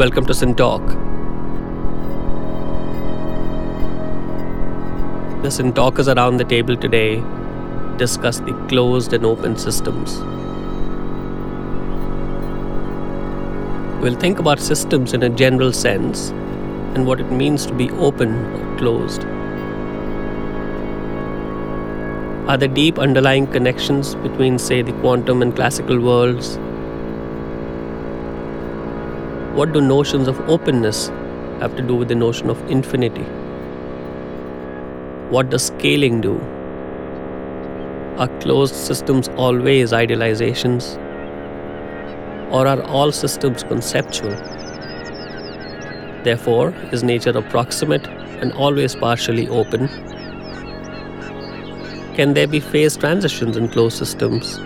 Welcome to SynTalk. The SynTalkers around the table today discuss the closed and open systems. We'll think about systems in a general sense and what it means to be open or closed. Are there deep underlying connections between, say, the quantum and classical worlds? What do notions of openness have to do with the notion of infinity? What does scaling do? Are closed systems always idealizations? Or are all systems conceptual? Therefore, is nature approximate and always partially open? Can there be phase transitions in closed systems?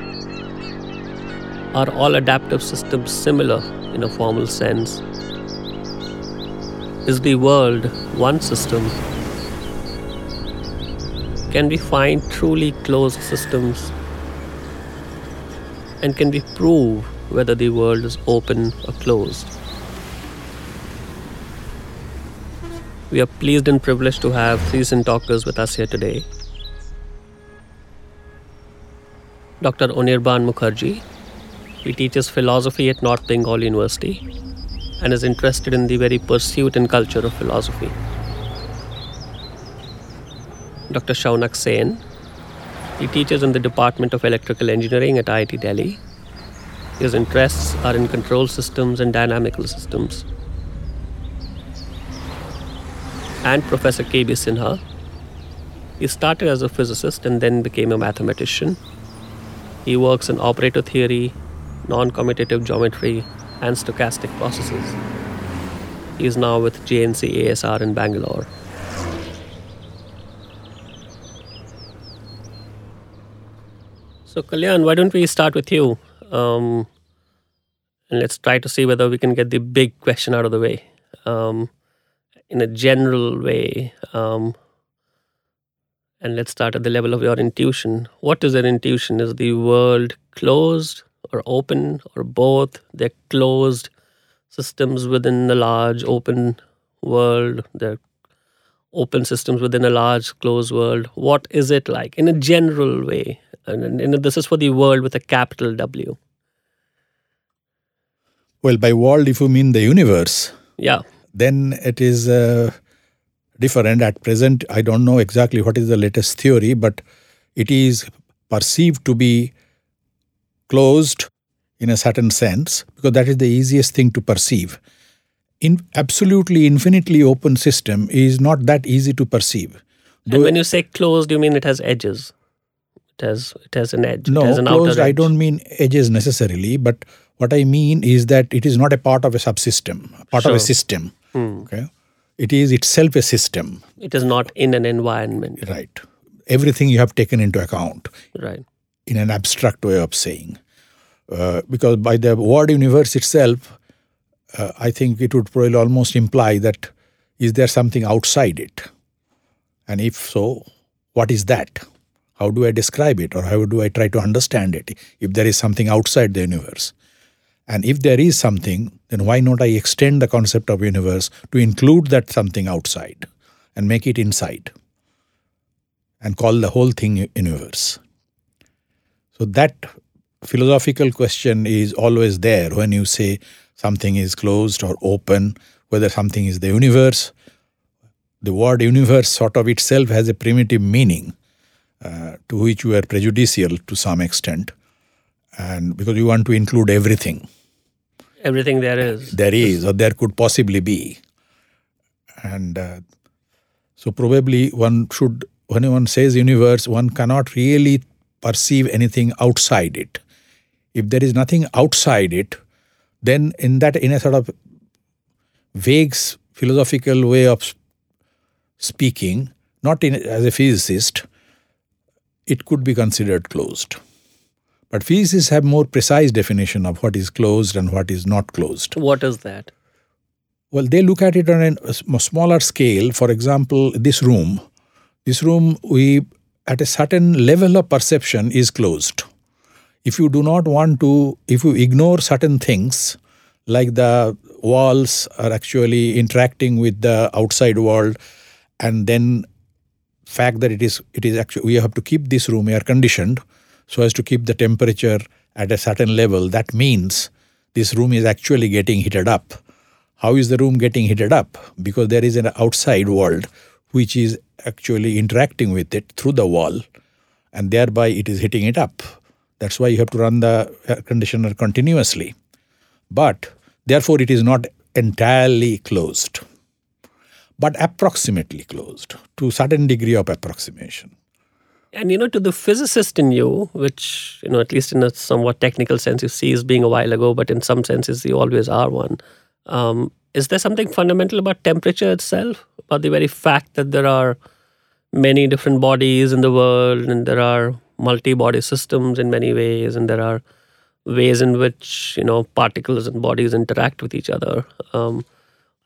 Are all adaptive systems similar in a formal sense? Is the world one system? Can we find truly closed systems? And can we prove whether the world is open or closed? We are pleased and privileged to have three talkers with us here today. Dr. Anirban Mukherjee. He teaches philosophy at North Bengal University and is interested in the very pursuit and culture of philosophy. Dr. Shaunak Sen. He teaches in the Department of Electrical Engineering at IIT Delhi. His interests are in control systems and dynamical systems. And Professor K.B. Sinha. He started as a physicist and then became a mathematician. He works in operator theory, non commutative geometry, and stochastic processes. He is now with JNC ASR in Bangalore. So, Kalyan, why don't we start with you? Um, and let's try to see whether we can get the big question out of the way. Um, in a general way, um, and let's start at the level of your intuition. What is an intuition? Is the world closed or open or both? They're closed systems within the large open world. They're open systems within a large closed world. What is it like in a general way? And, and this is for the world with a capital W. Well, by world, if you mean the universe, yeah, then it is. Uh, different. At present, I don't know exactly what is the latest theory, but it is perceived to be closed in a certain sense because that is the easiest thing to perceive. In absolutely infinitely open system is not that easy to perceive. and when you say closed, you mean it has edges. It has it has an edge. No, an closed. I don't mean edges necessarily, but what I mean is that it is not a part of a subsystem, part sure. of a system. Hmm. Okay, it is itself a system. It is not in an environment. Right. Everything you have taken into account. Right. In an abstract way of saying. Uh, because by the word universe itself, uh, I think it would probably almost imply that is there something outside it? And if so, what is that? How do I describe it or how do I try to understand it if there is something outside the universe? And if there is something, then why not I extend the concept of universe to include that something outside and make it inside and call the whole thing universe? So that philosophical question is always there when you say something is closed or open, whether something is the universe. The word universe sort of itself has a primitive meaning uh, to which you are prejudicial to some extent and because you want to include everything. Everything there is. There is or there could possibly be. And uh, so probably one should when one says universe one cannot really perceive anything outside it if there is nothing outside it then in that in a sort of vague philosophical way of speaking not in, as a physicist it could be considered closed but physicists have more precise definition of what is closed and what is not closed. What is that? Well, they look at it on a smaller scale. For example, this room, this room, we at a certain level of perception is closed. If you do not want to, if you ignore certain things, like the walls are actually interacting with the outside world and then fact that it is it is actually we have to keep this room air conditioned so as to keep the temperature at a certain level that means this room is actually getting heated up how is the room getting heated up because there is an outside world which is actually interacting with it through the wall and thereby it is heating it up that's why you have to run the air conditioner continuously but therefore it is not entirely closed but approximately closed to certain degree of approximation. And you know, to the physicist in you, which you know, at least in a somewhat technical sense, you see as being a while ago, but in some senses you always are one. Um, is there something fundamental about temperature itself, about the very fact that there are many different bodies in the world, and there are multi-body systems in many ways, and there are ways in which you know particles and bodies interact with each other. Um,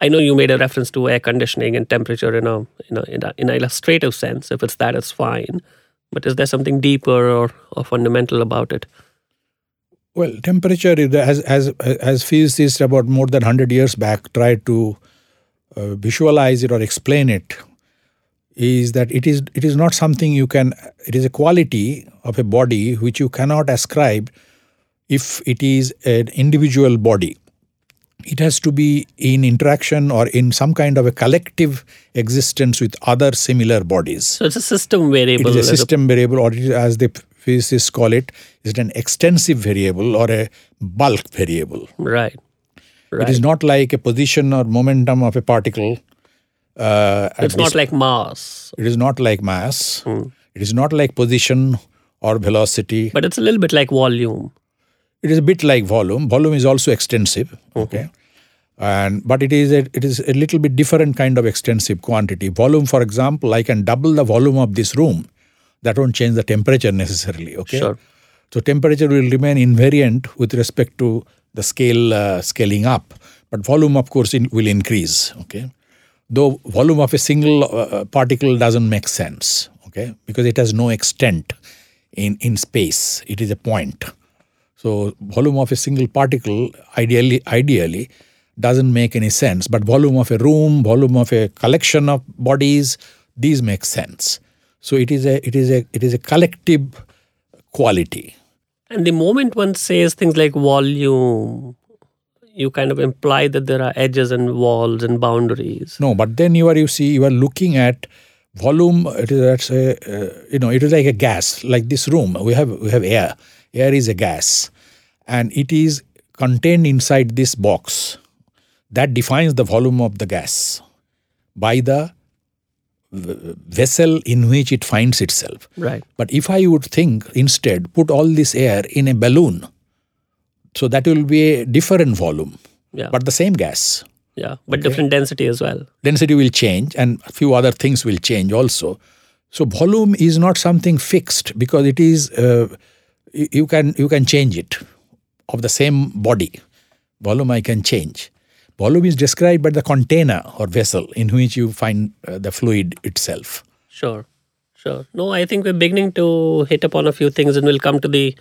I know you made a reference to air conditioning and temperature in a in a, in, a, in an illustrative sense. If it's that, it's fine. But is there something deeper or, or fundamental about it? Well, temperature, as as as physicists about more than hundred years back tried to uh, visualize it or explain it, is that it is it is not something you can. It is a quality of a body which you cannot ascribe if it is an individual body it has to be in interaction or in some kind of a collective existence with other similar bodies. So it's a system variable. It is a system a variable, or as the physicists call it, is it an extensive variable or a bulk variable? Right. right. It is not like a position or momentum of a particle. Uh, it's not like mass. It is not like mass. Hmm. It is not like position or velocity. But it's a little bit like volume. It is a bit like volume. Volume is also extensive. Okay. And but it is a it is a little bit different kind of extensive quantity. Volume, for example, I can double the volume of this room. That won't change the temperature necessarily. Okay. Sure. So temperature will remain invariant with respect to the scale uh, scaling up, but volume, of course, in, will increase. Okay. Though volume of a single uh, particle doesn't make sense. Okay, because it has no extent in in space. It is a point. So volume of a single particle ideally ideally doesn't make any sense. But volume of a room, volume of a collection of bodies, these make sense. So it is a it is a it is a collective quality. And the moment one says things like volume, you kind of imply that there are edges and walls and boundaries. No, but then you are you see you are looking at volume. It is a, uh, you know it is like a gas. Like this room, we have we have air air is a gas and it is contained inside this box that defines the volume of the gas by the vessel in which it finds itself. Right. But if I would think instead, put all this air in a balloon, so that will be a different volume, yeah. but the same gas. Yeah, but okay. different density as well. Density will change, and a few other things will change also. So volume is not something fixed because it is. Uh, you can you can change it of the same body volume i can change volume is described by the container or vessel in which you find uh, the fluid itself sure sure no i think we're beginning to hit upon a few things and we'll come to the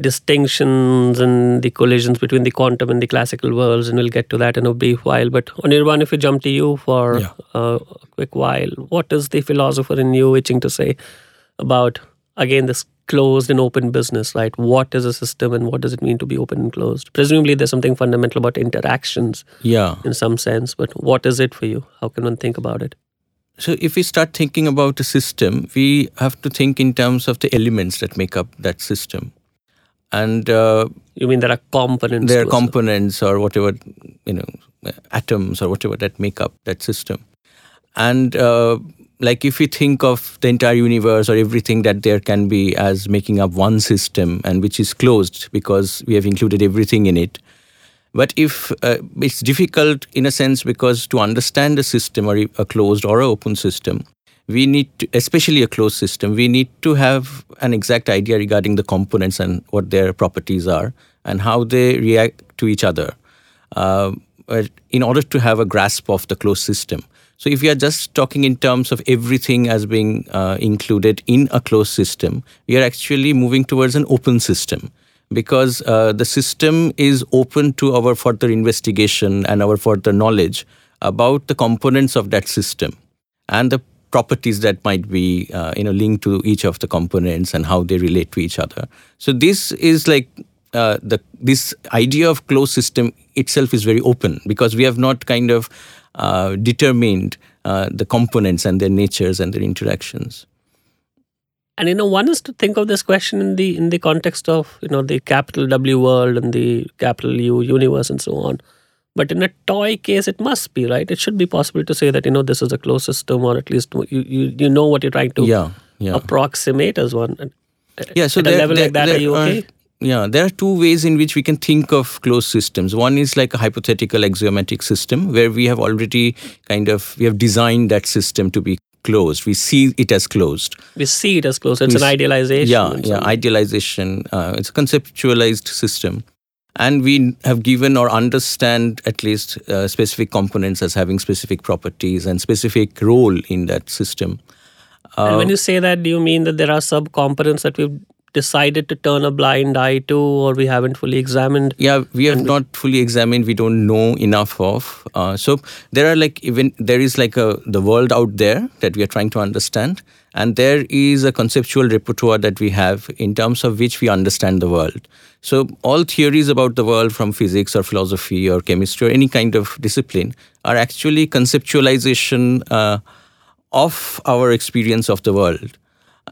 distinctions and the collisions between the quantum and the classical worlds and we'll get to that in a brief while but Anirban if we jump to you for yeah. uh, a quick while what is the philosopher in you itching to say about again this closed and open business, right? What is a system and what does it mean to be open and closed? Presumably, there's something fundamental about interactions, yeah, in some sense. But what is it for you? How can one think about it? So, if we start thinking about a system, we have to think in terms of the elements that make up that system. And uh, you mean there are components? There are components or whatever, you know, atoms or whatever that make up that system. And uh, like if you think of the entire universe or everything that there can be as making up one system and which is closed because we have included everything in it but if uh, it's difficult in a sense because to understand a system or a closed or an open system we need to, especially a closed system we need to have an exact idea regarding the components and what their properties are and how they react to each other. Uh, in order to have a grasp of the closed system. So if we are just talking in terms of everything as being uh, included in a closed system, we are actually moving towards an open system because uh, the system is open to our further investigation and our further knowledge about the components of that system. And the properties that might be uh, you know linked to each of the components and how they relate to each other. So this is like uh, the this idea of closed system itself is very open because we have not kind of uh, determined uh, the components and their natures and their interactions. And you know one is to think of this question in the in the context of you know the capital w world and the capital u universe and so on but in a toy case it must be right it should be possible to say that you know this is a closed system or at least you you, you know what you're trying to yeah, yeah. approximate as one yeah so at a level like that are you okay are, yeah, there are two ways in which we can think of closed systems. One is like a hypothetical axiomatic system where we have already kind of we have designed that system to be closed. We see it as closed. We see it as closed. It's we an idealization. Yeah, yeah, idealization. Uh, it's a conceptualized system. And we have given or understand at least uh, specific components as having specific properties and specific role in that system. Uh, and when uh, you say that, do you mean that there are sub components that we've decided to turn a blind eye to or we haven't fully examined? Yeah we have not fully examined. We don't know enough of uh, so there are like even there is like a the world out there that we are trying to understand and there is a conceptual repertoire that we have in terms of which we understand the world. So all theories about the world from physics or philosophy or chemistry or any kind of discipline are actually conceptualization uh, of our experience of the world.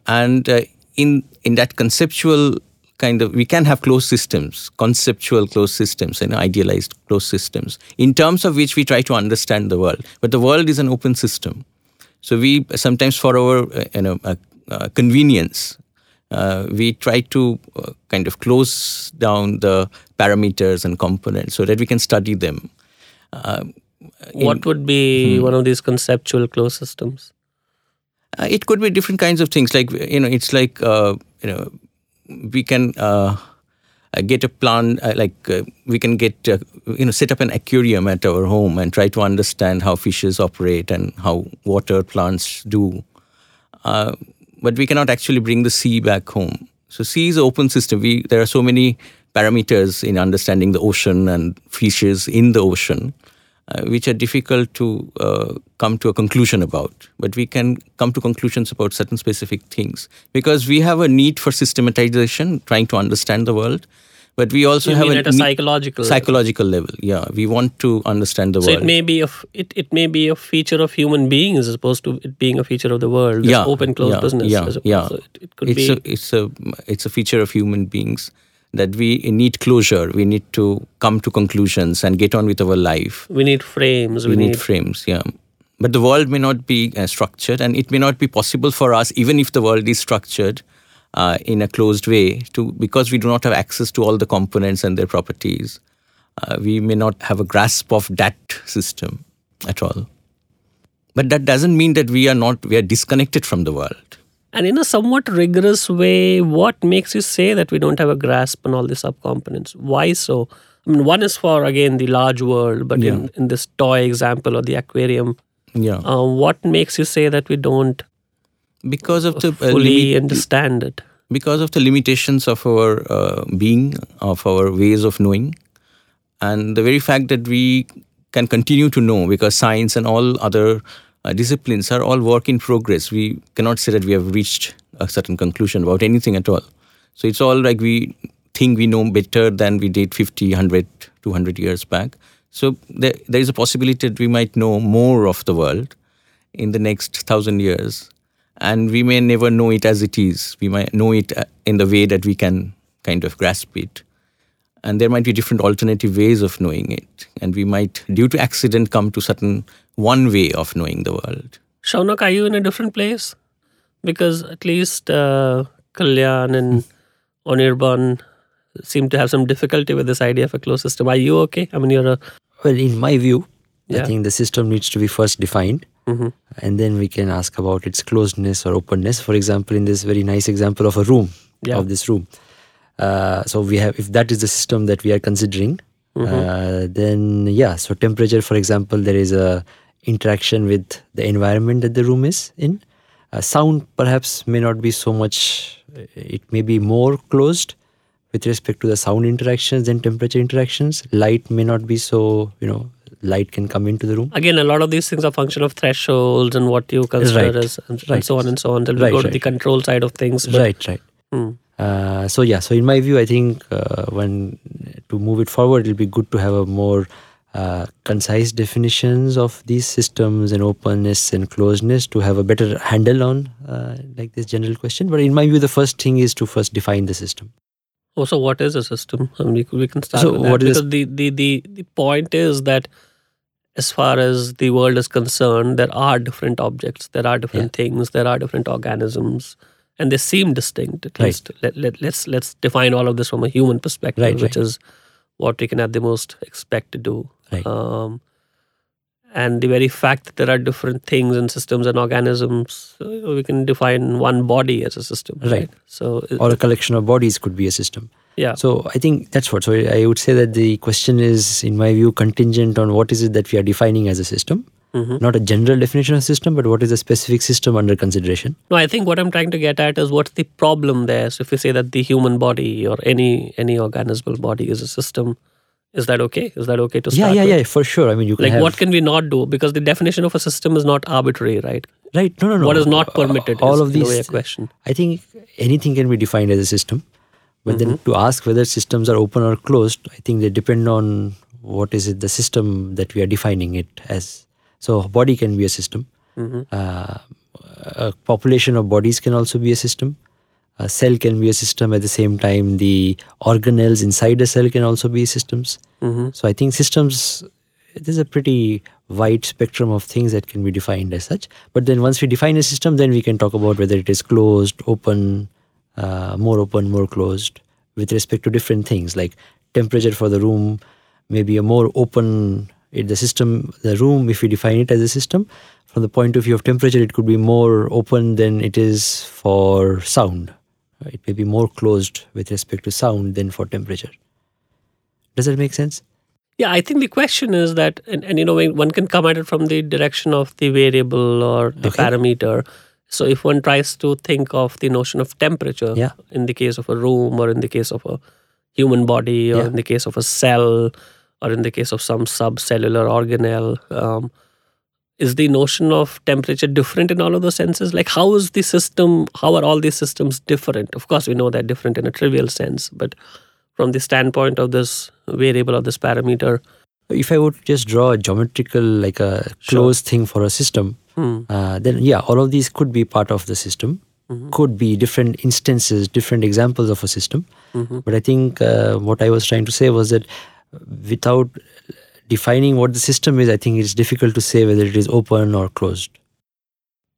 And uh, in in that conceptual kind of we can have closed systems conceptual closed systems and idealized closed systems in terms of which we try to understand the world. But the world is an open system. So we sometimes for our you know uh, uh, convenience uh, we try to uh, kind of close down the parameters and components so that we can study them. Uh, what would be hmm. one of these conceptual closed systems uh, it could be different kinds of things. Like you know, it's like uh, you know, we can uh, uh get a plant. Uh, like uh, we can get you know, set up an aquarium at our home and try to understand how fishes operate and how water plants do. but we cannot actually bring the sea back home. So sea is an open system. We there are so many parameters in understanding the ocean and fishes in the ocean uh, which are difficult to uh, come to a conclusion about. But we can come to conclusions about certain specific things because we have a need for systematization, trying to understand the world. But we also you have a, at a psychological psychological level. level. Yeah, we want to understand the so world. So it may be a it, it may be a feature of human beings as opposed to it being a feature of the world. Yeah, open closed yeah, business. Yeah, yeah. So it, it, could it's be. A, it's a it's a feature of human beings that we need closure. We need to come to conclusions and get on with our life. We need frames. We, we need, need, frames, yeah. But the world may not be uh, structured, and it may not be possible for us, even if the world is structured uh, in a closed way, to because we do not have access to all the components and their properties. Uh, we may not have a grasp of that system at all. But that doesn't mean that we are not we are disconnected from the world and in a somewhat rigorous way, what makes you say that we don't have a grasp on all the subcomponents? Why so? I mean, one is for again the large world, but yeah. in, in this toy example or the aquarium, yeah. Uh, what makes you say that we don't because of the uh, fully understand it? Because of the limitations of our uh, being, of our ways of knowing, and the very fact that we can continue to know because science and all other uh, disciplines are all work in progress. We cannot say that we have reached a certain conclusion about anything at all. So it's all like we think we know better than we did 50, 100, 200 years back. So there, there is a possibility that we might know more of the world in the next thousand years. And we may never know it as it is. We might know it uh, in the way that we can kind of grasp it. And there might be different alternative ways of knowing it. And we might, due to accident, come to certain one way of knowing the world. Shaunak, are you in a different place? Because at least uh, Kalyan and Anirban seem to have some difficulty with this idea of a closed system. Are you okay? I mean, you're a. Well, in my view, yeah. I think the system needs to be first defined. Mm-hmm. And then we can ask about its closedness or openness. For example, in this very nice example of a room, yeah. of this room. Uh, so we have, if that is the system that we are considering, mm-hmm. uh, then yeah. So temperature, for example, there is a interaction with the environment that the room is in. Uh, sound perhaps may not be so much, it may be more closed, with respect to the sound interactions and temperature interactions. Light may not be so, you know, light can come into the room. Again, a lot of these things are function of thresholds and what you consider Right. as, and, and Right. so on and so on. Then we Right, go to the control side of things. but- right, right. Hmm. Uh, so yeah, so in my view, I think uh, when to move it forward, it'll be good to have a more uh, concise definitions of these systems and openness and closeness to have a better handle on uh, like this general question. But in my view, the first thing is to first define the system. Also, what is a system? I mean, we, we can start So with that. what is- because the, the, the, the point is that as far as the world is concerned, there are different objects, there are different things, there are different organisms, and they seem distinct. At Right. least let, let, let's let's define all of this from a human perspective, Right, which right. is what we can at the most expect to do. Right. Um, and the very fact that there are different things and systems and organisms, uh, we can define one body as a system. Right. So, Or a collection of bodies could be a system. yeah. So I think that's what. So I would say that the question is, in my view, contingent on what is it that we are defining as a system. Mhm. Not a general definition of system, but what is a specific system under consideration. No, I think what I'm trying to get at is what's the problem there. So if we say that the human body or any any organismal body is a system, is that okay? Is that okay to Yeah, start yeah, with? yeah, for sure. I mean, you can Like have, what can we not do? Because the definition of a system is not arbitrary, right? right? No, no, no. What is not Uh, permitted All is of these. way question. I think anything can be defined as a system, but then Mm-hmm. to ask whether systems are open or closed, I think they depend on what is it the system that we are defining it as. So body can be a system. Mm-hmm. Uh, a population of bodies can also be a system. A cell can be a system at the same time. The organelles inside a cell can also be systems. Mm-hmm. So I think systems, there's a pretty wide spectrum of things that can be defined as such. But then once we define a system, then we can talk about whether it is closed, open, uh, more open, more closed, with respect to different things like temperature for the room, maybe a more open. It, the system, the room, if we define it as a system, from the point of view of temperature, it could be more open than it is for sound. It may be more closed with respect to sound than for temperature. Does that make sense? Yeah, I think the question is that, and, and you know, one can come at it from the direction of the variable or the Okay. parameter. So if one tries to think of the notion of temperature Yeah. in the case of a room or in the case of a human body or Yeah. in the case of a cell or in the case of some subcellular organelle, um, is the notion of temperature different in all of those senses? Like, how is the system, how are all these systems different? Of course, we know they're different in a trivial sense, but from the standpoint of this variable or this parameter, If I would just draw a geometrical, like a Sure. closed thing for a system, hmm, uh, then yeah, all of these could be part of the system. Mhm. Could be different instances, different examples of a system. Mhm. But I think uh, what I was trying to say was that without defining what the system is, I think it's difficult to say whether it is open or closed.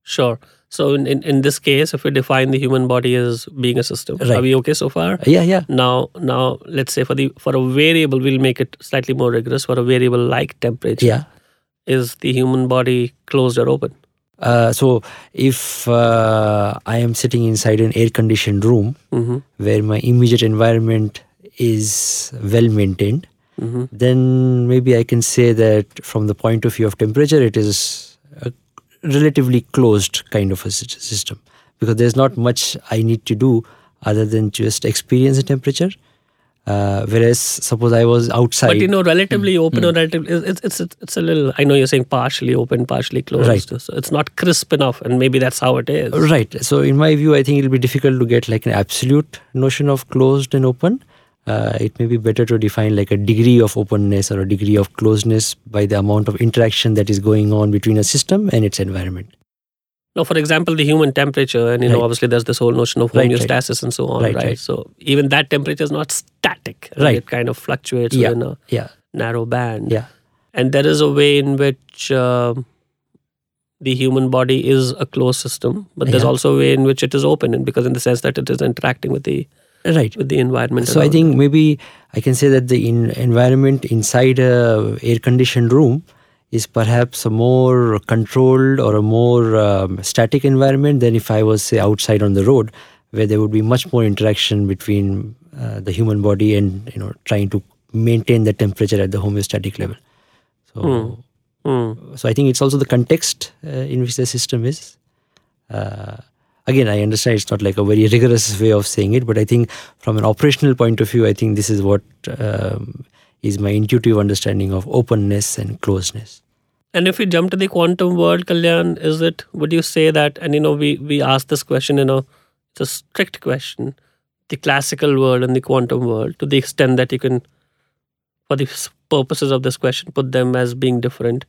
Sure. So in, in, in this case, if we define the human body as being a system, are we okay so far? Yeah, yeah. Now, now let's say for the for a variable, we'll make it slightly more rigorous. For a variable like temperature, Yeah. is the human body closed or open? Uh, so if uh, I am sitting inside an air conditioned room Mm-hmm. where my immediate environment is well maintained, Mm-hmm. then maybe I can say that from the point of view of temperature, it is a relatively closed kind of a system because there's not much I need to do other than just experience the temperature. Uh, whereas, suppose I was outside. But you know, relatively Hmm. open or relatively, it's, it's it's it's a little. I know you're saying partially open, partially closed. Right. So it's not crisp enough, and maybe that's how it is. Right. So, in my view, I think it'll be difficult to get like an absolute notion of closed and open. Uh, it may be better to define like a degree of openness or a degree of closeness by the amount of interaction that is going on between a system and its environment. Now, for example, the human temperature, and you know, obviously there's this whole notion of Right, right. homeostasis and so on, right? Right, right. So even that temperature is not static. Right. It kind of fluctuates Yeah. within a Yeah. narrow band. Yeah. And there is a way in which um the human body is a closed system, but there's Yeah. also a way in which it is open, and because in the sense that it is interacting with the Right. with the environment. So I think maybe I can say that the in environment inside a air conditioned room is perhaps a more controlled or a more um, static environment than if I was say outside on the road where there would be much more interaction between uh, the human body and you know trying to maintain the temperature at the homeostatic level. So Hmm. so I think it's also the context uh, in which the system is. Uh, again, I understand it's not like a very rigorous way of saying it, but I think from an operational point of view, I think this is what um, is my intuitive understanding of openness and closeness. And if we jump to the quantum world, Kalyan, is it, would you say that, and you know, we, we ask this question, you know, it's a strict question, the classical world and the quantum world, to the extent that you can, for the purposes of this question, put them as being different.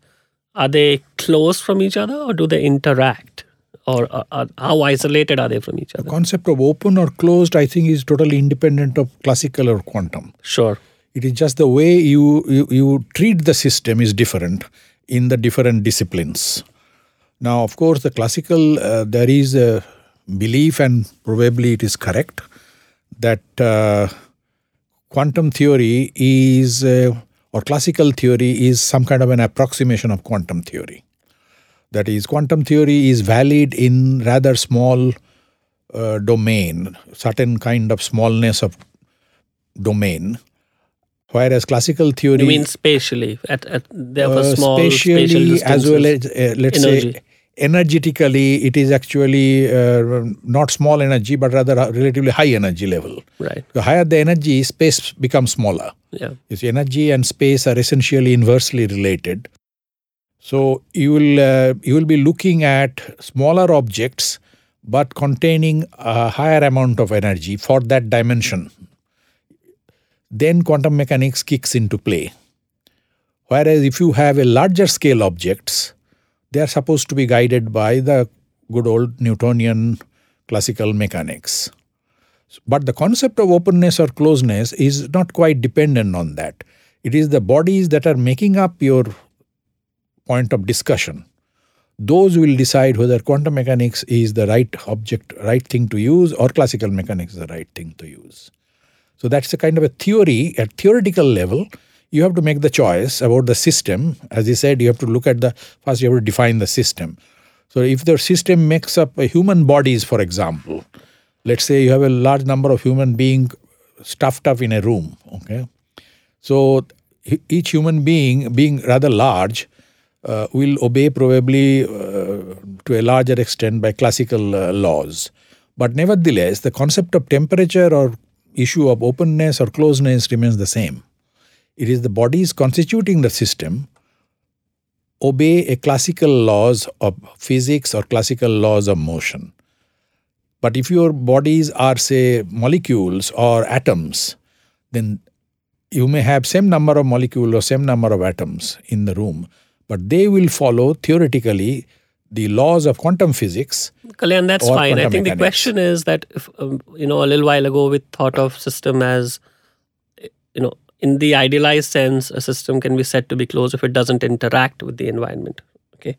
Are they close from each other or do they interact? Or uh, uh, how isolated are they from each other? The concept of open or closed, I think, is totally independent of classical or quantum. Sure. It is just the way you, you, you treat the system is different in the different disciplines. Now, of course, the classical, uh, there is a belief, and probably it is correct, that uh, quantum theory is, uh, or classical theory is some kind of an approximation of quantum theory. That is, quantum theory is valid in rather small uh, domain, certain kind of smallness of domain. Whereas classical theory. You mean spatially, at, at therefore uh, small spatially as well as uh, let's energy. say energetically, it is actually uh, not small energy, but rather relatively high energy level. Right. The higher the energy, space becomes smaller. Yeah. You see, energy and space are essentially inversely related. So you will uh, you will be looking at smaller objects, but containing a higher amount of energy for that dimension. Then quantum mechanics kicks into play. Whereas if you have a larger scale objects, they are supposed to be guided by the good old Newtonian classical mechanics. But the concept of openness or closeness is not quite dependent on that. It is the bodies that are making up your point of discussion. Those will decide whether quantum mechanics is the right object, right thing to use, or classical mechanics is the right thing to use. So that's a kind of a theory at theoretical level you have to make the choice about the system. As you said, you have to look at the first, you have to define the system. So, if the system makes up a human bodies, for example, let's say you have a large number of human beings stuffed up in a room, okay? So, each human being, being rather large, uh, will obey probably uh, to a larger extent by classical uh, laws. But nevertheless, the concept of temperature or issue of openness or closeness remains the same. It is the bodies constituting the system obey a classical laws of physics or classical laws of motion. But if your bodies are, say, molecules or atoms, then you may have same number of molecules or same number of atoms in the room, but they will follow theoretically the laws of quantum physics. Kalyan, that's fine. I think mechanics. the question is that if, um, you know a little while ago we thought of system as you know in the idealized sense, a system can be said to be closed if it doesn't interact with the environment. Okay,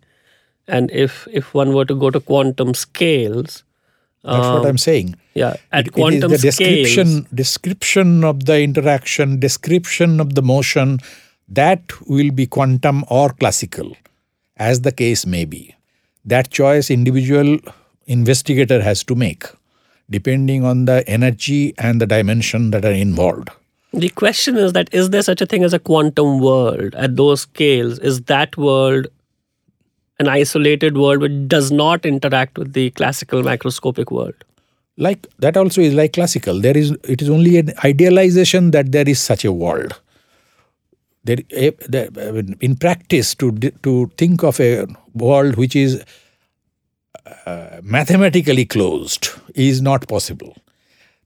and if if one were to go to quantum scales, that's um, what I'm saying. Yeah, at it, quantum it is the description scales, description of the interaction, description of the motion, that will be quantum or classical, as the case may be. That choice individual investigator has to make, depending on the energy and the dimension that are involved. The question is that is there such a thing as a quantum world at those scales? Is that world an isolated world which does not interact with the classical macroscopic world? Like that also is like classical. There is it is only an idealization that there is such a world. Eh, in practice, to to think of a world which is uh, mathematically closed is not possible.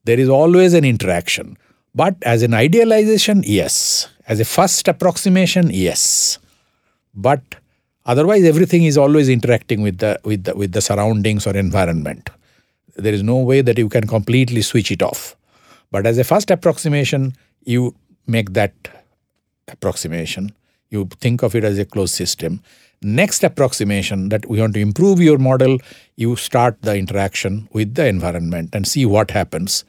There is always an interaction. But as an idealization, yes. As a first approximation, yes. But otherwise, everything is always interacting with the with the with the surroundings or environment. There is no way that you can completely switch it off. But as a first approximation, you make that approximation. You think of it as a closed system. Next approximation that we want to improve your model, you start the interaction with the environment and see what happens.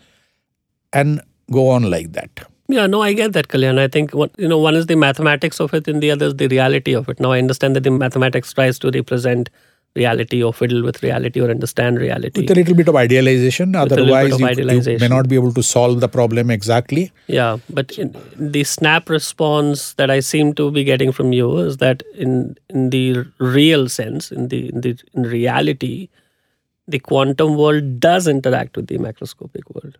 And go on like that. Yeah, no, I get that, Kalyan. I think you know, one is the mathematics of it, and the other is the reality of it. Now, I understand that the mathematics tries to represent reality or fiddle with reality or understand reality. With a little bit of idealization, otherwise of you, idealization. you, may not be able to solve the problem exactly. Yeah, but the snap response that I seem to be getting from you is that in in the real sense, in the in the in reality, the quantum world does interact with the macroscopic world.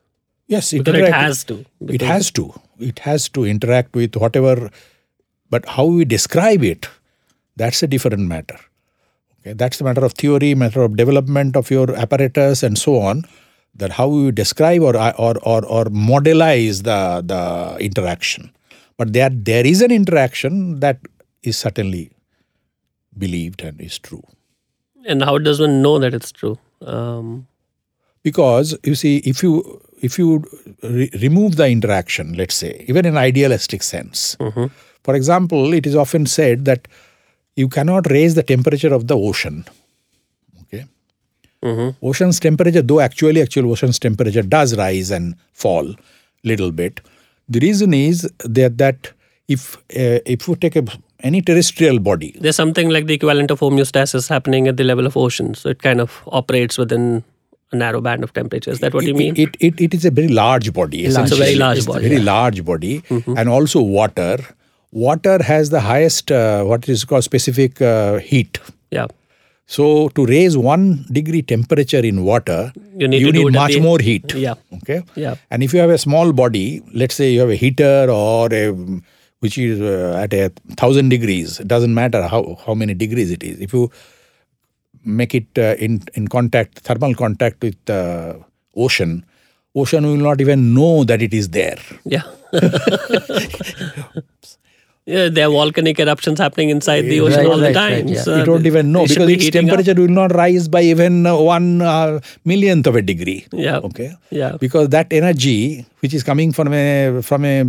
Yes, it, does. it has to. It has to. It has to interact with whatever, but how we describe it, that's a different matter. Okay, that's the matter of theory, matter of development of your apparatus and so on. That how you describe or or or, or modelize the the interaction. But there there is an interaction that is certainly believed and is true. And how does one know that it's true? Um, because you see, if you if you re- remove the interaction, let's say, even in idealistic sense, mm-hmm. for example, it is often said that you cannot raise the temperature of the ocean. Okay, mm-hmm. ocean's temperature, though actually actual ocean's temperature does rise and fall little bit. The reason is that that if uh, if you take a any terrestrial body. There's something like the equivalent of homeostasis happening at the level of ocean. So it kind of operates within a narrow band of temperature. Is that what it, you mean? It, it, it is a very large body. It's a very large body. Very yeah. large body. Mm-hmm. And also water. Water has the highest, uh, what is called specific uh, heat. Yeah. So to raise one degree temperature in water, you need, you need much more heat. Yeah. Okay. Yeah. And if you have a small body, let's say you have a heater or a which is uh, at a thousand degrees. It doesn't matter how, how many degrees it is. If you make it uh, in in contact, thermal contact with the ocean, ocean will not even know that it is there. Yeah. Yeah, there are volcanic eruptions happening inside the ocean right, all the time. Right, yeah. so you don't even know because its temperature up. will not rise by even uh, one uh, millionth of a degree. Yeah. Okay. Yeah. Because that energy, which is coming from a from a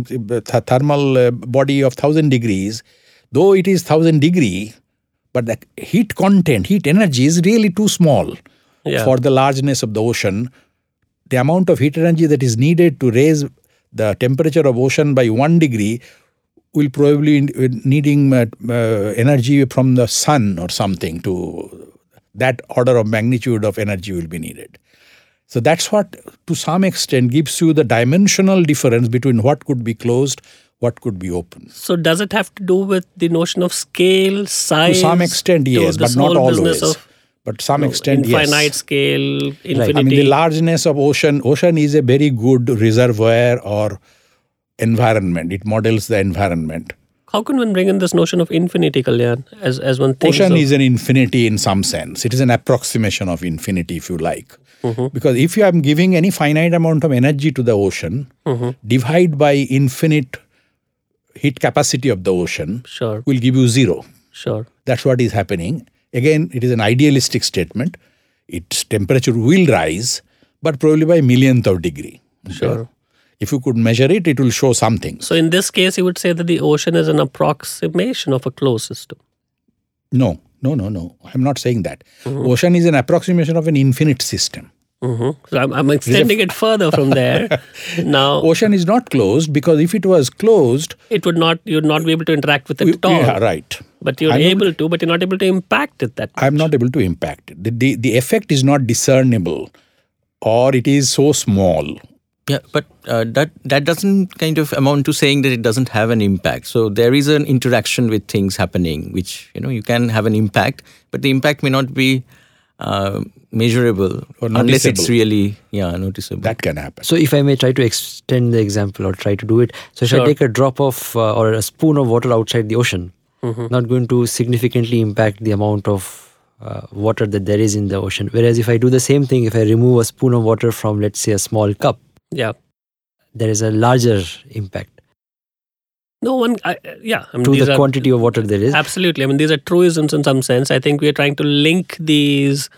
thermal uh, body of thousand degrees, though it is thousand degree, but the heat content, heat energy is really too small yeah. for the largeness of the ocean. The amount of heat energy that is needed to raise the temperature of ocean by one degree will probably needing uh, energy from the sun or something to that order of magnitude of energy will be needed. So that's what, to some extent, gives you the dimensional difference between what could be closed, what could be open. So does it have to do with the notion of scale, size? To some extent, yes, but not always. Of, but some extent, infinite yes. scale, infinity. Right. I mean, the largeness of ocean. Ocean is a very good reservoir or environment. It models the environment. How can one bring in this notion of infinity, Kalyan, as, as one thinks Ocean of... is an infinity in some sense. It is an approximation of infinity, if you like. Mm-hmm. Because if you are giving any finite amount of energy to the ocean, mm-hmm. divide by infinite heat capacity of the ocean, sure. will give you zero. Sure. That's what is happening. Again, it is an idealistic statement. Its temperature will rise, but probably by millionth of degree. Sure if you could measure it, it will show something. So, in this case, you would say that the ocean is an approximation of a closed system. No, no, no, no. I'm not saying that. Mm-hmm. Ocean is an approximation of an infinite system. Mm-hmm. So I'm, I'm extending it further from there. now, ocean is not closed because if it was closed, it would not. You'd not be able to interact with it at all. Yeah, right. But you're I'm able to, but you're not able to impact it that. Much. I'm not able to impact it. The, the the effect is not discernible, or it is so small yeah, but uh, that that doesn't kind of amount to saying that it doesn't have an impact. So there is an interaction with things happening, which you know you can have an impact, but the impact may not be uh, measurable or unless it's really yeah noticeable. That can happen. So if I may try to extend the example or try to do it. So if sure. I take a drop of uh, or a spoon of water outside the ocean, mm-hmm. not going to significantly impact the amount of uh, water that there is in the ocean. Whereas if I do the same thing, if I remove a spoon of water from let's say a small cup yeah. There is a larger impact. No one I, uh, yeah I mean, to the are, quantity of water there is. Absolutely. I mean these are truisms in some sense. I think we are trying to link these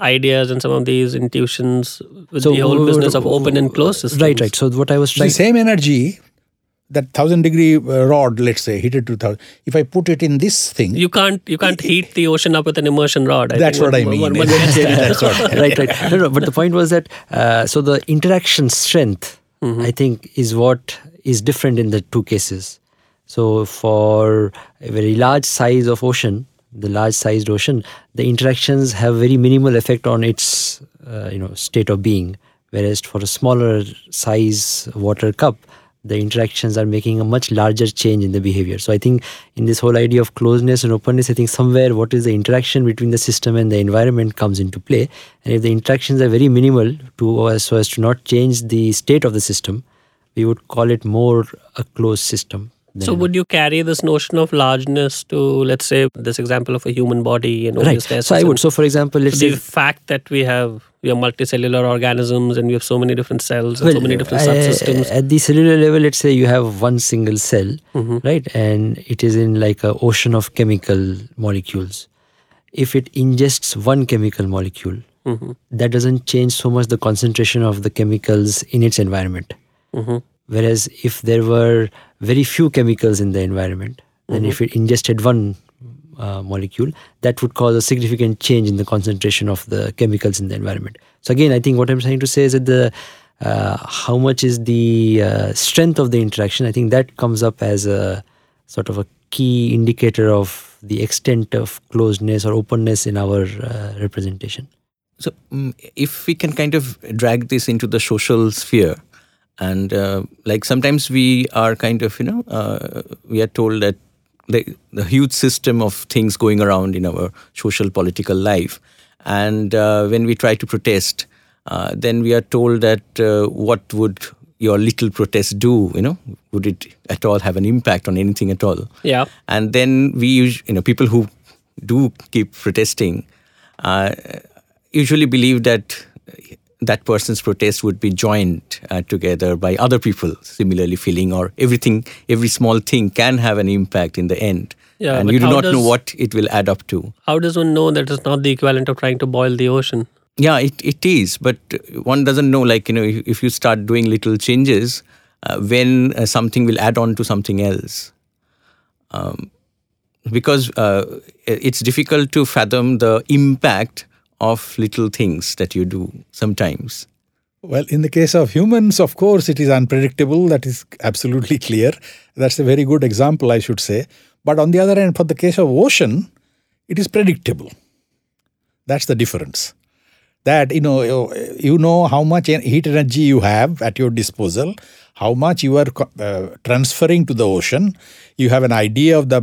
ideas and some of these intuitions with so, the whole business of open and closed systems. Right right. So what i was trying the same energy that thousand degree uh, rod, let's say, heated to thousand. If I put it in this thing, you can't you can't heat the ocean up with an immersion rod. I that's what one, I mean. One, one that's what. right, right. No, no. But the point was that uh, so the interaction strength, mm-hmm. I think, is what is different in the two cases. So for a very large size of ocean, the large sized ocean, the interactions have very minimal effect on its uh, you know state of being. Whereas for a smaller size water cup, the interactions are making a much larger change in the behavior. So I think in this whole idea of closeness and openness, I think somewhere what is the interaction between the system and the environment comes into play. And if the interactions are very minimal to so as to not change the state of the system, we would call it more a closed system. So would you carry this notion of largeness to, let's say, this example of a human body and all right. So I would. So for example, let's the say the fact that we have we are multicellular organisms and we have so many different cells and well, so many different uh, subsystems. At the cellular level, let's say you have one single cell, mm-hmm. right, and it is in like an ocean of chemical molecules. If it ingests one chemical molecule, mm-hmm. that doesn't change so much the concentration of the chemicals in its environment. Mm-hmm. Whereas if there were very few chemicals in the environment, then mm-hmm. if it ingested one uh, molecule, that would cause a significant change in the concentration of the chemicals in the environment. So again, I think what I'm trying to say is that the uh, how much is the uh, strength of the interaction? I think that comes up as a sort of a key indicator of the extent of closeness or openness in our uh, representation. So, um, if we can kind of drag this into the social sphere, and uh, like sometimes we are kind of you know uh, we are told that the, the huge system of things going around in our social political life. And uh, when we try to protest uh, then we are told that uh, what would your little protest do you know? Would it at all have an impact on anything at all? Yeah. And then we you know people who do keep protesting uh, usually believe that that person's protest would be joined uh, together by other people similarly feeling or everything every small thing can have an impact in the end. Yeah, and you do not does, know what it will add up to. How does one know that it's not the equivalent of trying to boil the ocean? Yeah it, it is but one doesn't know like you know if, if you start doing little changes uh, when uh, something will add on to something else. Um, because uh, it's difficult to fathom the impact of little things that you do sometimes? Well, in the case of humans, of course, it is unpredictable. That is absolutely clear. That's a very good example, I should say. But on the other hand, for the case of ocean, it is predictable. That's the difference. That you know, you know how much heat energy you have at your disposal, how much you are uh, transferring to the ocean. You have an idea of the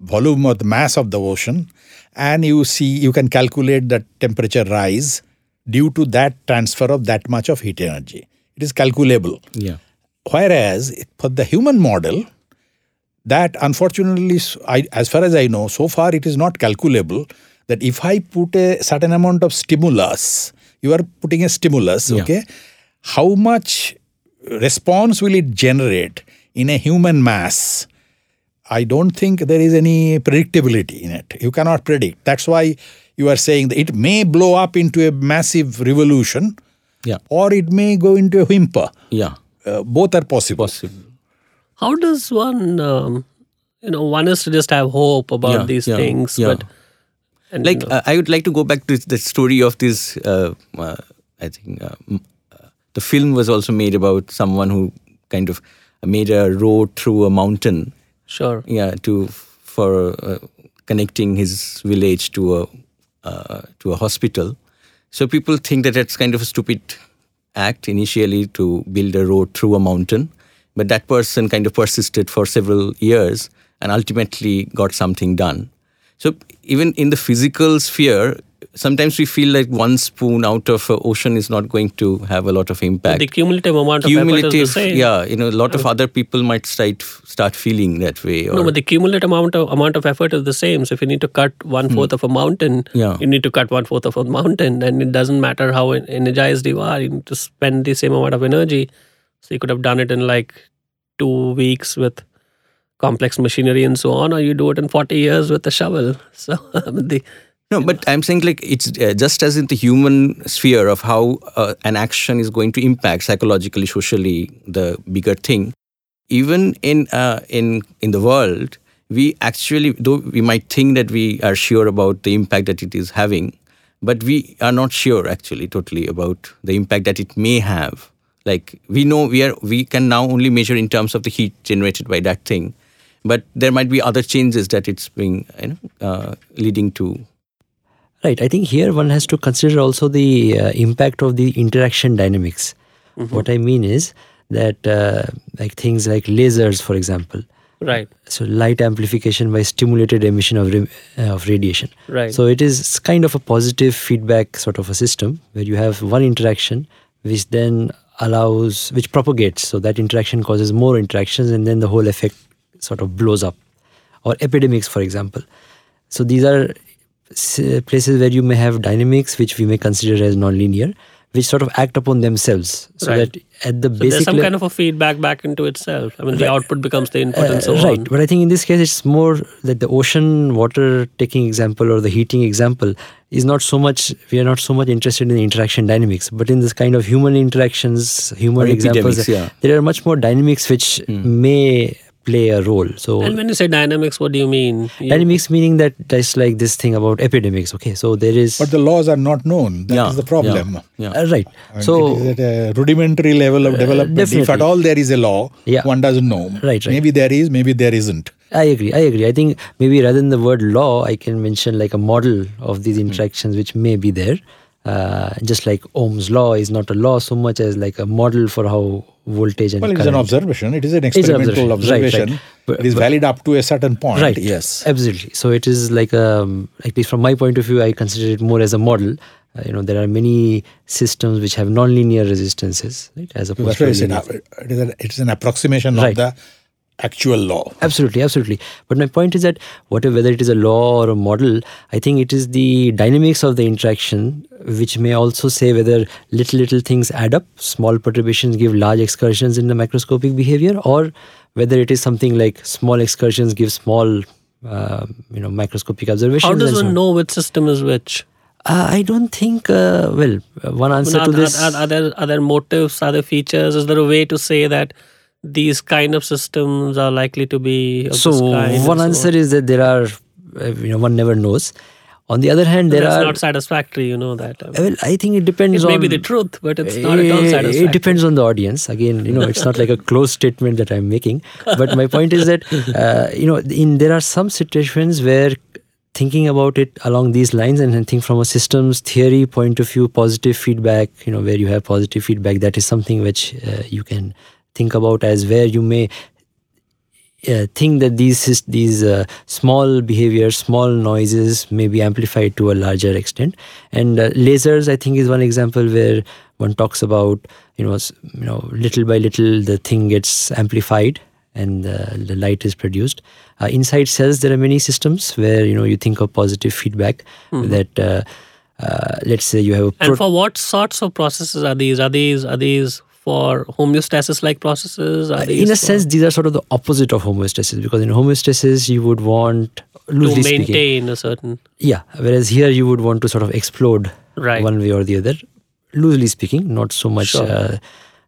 volume or the mass of the ocean, and you see you can calculate the temperature rise due to that transfer of that much of heat energy. It is calculable. Yeah. Whereas for the human model, that unfortunately, I, as far as I know, so far it is not calculable. That if I put a certain amount of stimulus, you are putting a stimulus, yeah. okay? How much response will it generate in a human mass? I don't think there is any predictability in it. You cannot predict. That's why you are saying that it may blow up into a massive revolution yeah. or it may go into a whimper. Yeah. Uh, both are possible. possible. How does one, um, you know, one is to just have hope about yeah, these yeah, things, yeah. but. And, like, you know, uh, I would like to go back to the story of this. Uh, uh I think uh, uh, the film was also made about someone who kind of made a road through a mountain Sure. Yeah, to for uh, connecting his village to a uh, to a hospital. So people think that it's kind of a stupid act initially to build a road through a mountain, but that person kind of persisted for several years and ultimately got something done. So even in the physical sphere, sometimes we feel like one spoon out of an ocean is not going to have a lot of impact. The cumulative amount of cumulative, effort is the same. Yeah, you know, a lot of other people might start start feeling that way. Or, no, but the cumulative amount of amount of effort is the same. So if you need to cut one hmm. hmm. of a mountain, yeah. you need to cut one fourth of a mountain, and it doesn't matter how energized you are. You need to spend the same amount of energy. So you could have done it in like two weeks with complex machinery and so on, or you do it in 40 years with a shovel. So the no, but I'm saying like it's uh, just as in the human sphere of how uh, an action is going to impact psychologically, socially, the bigger thing. Even in uh, in in the world, we actually, though we might think that we are sure about the impact that it is having, but we are not sure actually totally about the impact that it may have. Like we know we are we can now only measure in terms of the heat generated by that thing, but there might be other changes that it's being you know, uh, leading to Right. I think here one has to consider also the uh, impact of the interaction dynamics. Mm-hmm. What I mean is that uh, like things like lasers, for example. Right. So light amplification by stimulated emission of uh, of radiation. Right. So it is kind of a positive feedback sort of a system where you have one interaction which then allows which propagates. So that interaction causes more interactions, and then the whole effect sort of blows up. Or epidemics, for example. So these are places where you may have dynamics which we may consider as nonlinear which sort of act upon themselves so right. that at the so basic there's some kind of a feedback back into itself i mean right. the output becomes the input uh, and so right. on right but i think in this case it's more that the ocean water taking example or the heating example is not so much we are not so much interested in the interaction dynamics but in this kind of human interactions human or examples yeah. there are much more dynamics which mm. may play a role. So and when you say dynamics, what do you mean? You dynamics meaning that just like this thing about epidemics. Okay, so there is. But the laws are not known. That yeah, is the problem. Yeah, yeah. Uh, right. so at a rudimentary level of uh, development. Uh, if at all there is a law, yeah. one doesn't know. Right, right. Maybe there is, maybe there isn't. I agree. I agree. I think maybe rather than the word law, I can mention like a model of these hmm. interactions which may be there. Uh, just like Ohm's law is not a law so much as like a model for how voltage and well, it is an observation. It is an experimental observation. Right, right. it is valid up to a certain point. Right. Yes. Absolutely. So it is like a, um, at least from my point of view, I consider it more as a model. Uh, you know, there are many systems which have nonlinear resistances, right? As opposed to it is, an, it is an approximation right. of the actual law. Absolutely, absolutely. But my point is that whatever whether it is a law or a model, I think it is the dynamics of the interaction which may also say whether little little things add up, small perturbations give large excursions in the macroscopic behavior, or whether it is something like small excursions give small, uh, you know, microscopic observations. How does one so know which system is which? Uh, I don't think. Uh, well, one answer are, to this. Are, are, there are there motives? Are there features? Is there a way to say that? These kind of systems are likely to be so one answer is that there are uh, you know one never knows. On the other hand there That's are not satisfactory you know that I well i think it depends it on may be the truth but it's not at all eh, satisfactory. it depends on the audience. Again you know it's not like a closed statement that i'm making but my point is that uh, you know in there are some situations where thinking about it along these lines and think from a systems theory point of view positive feedback you know where you have positive feedback that is something which uh, you can think about as where you may uh, think that these these uh, small behaviors, small noises may be amplified to a larger extent. And uh, lasers, I think, is one example where one talks about you know you know little by little the thing gets amplified and the light is produced. Uh, inside cells, there are many systems where you know you think of positive feedback mm-hmm. that. Uh, uh, let's say you have a and for what sorts of processes are these? Are these are these for homeostasis like processes? Uh, in a sense, these are sort of the opposite of homeostasis because in homeostasis, you would want loosely to maintain speaking, a certain. Yeah, whereas here you would want to sort of explode right. one way or the other. Loosely speaking, not so much. Sure. Uh,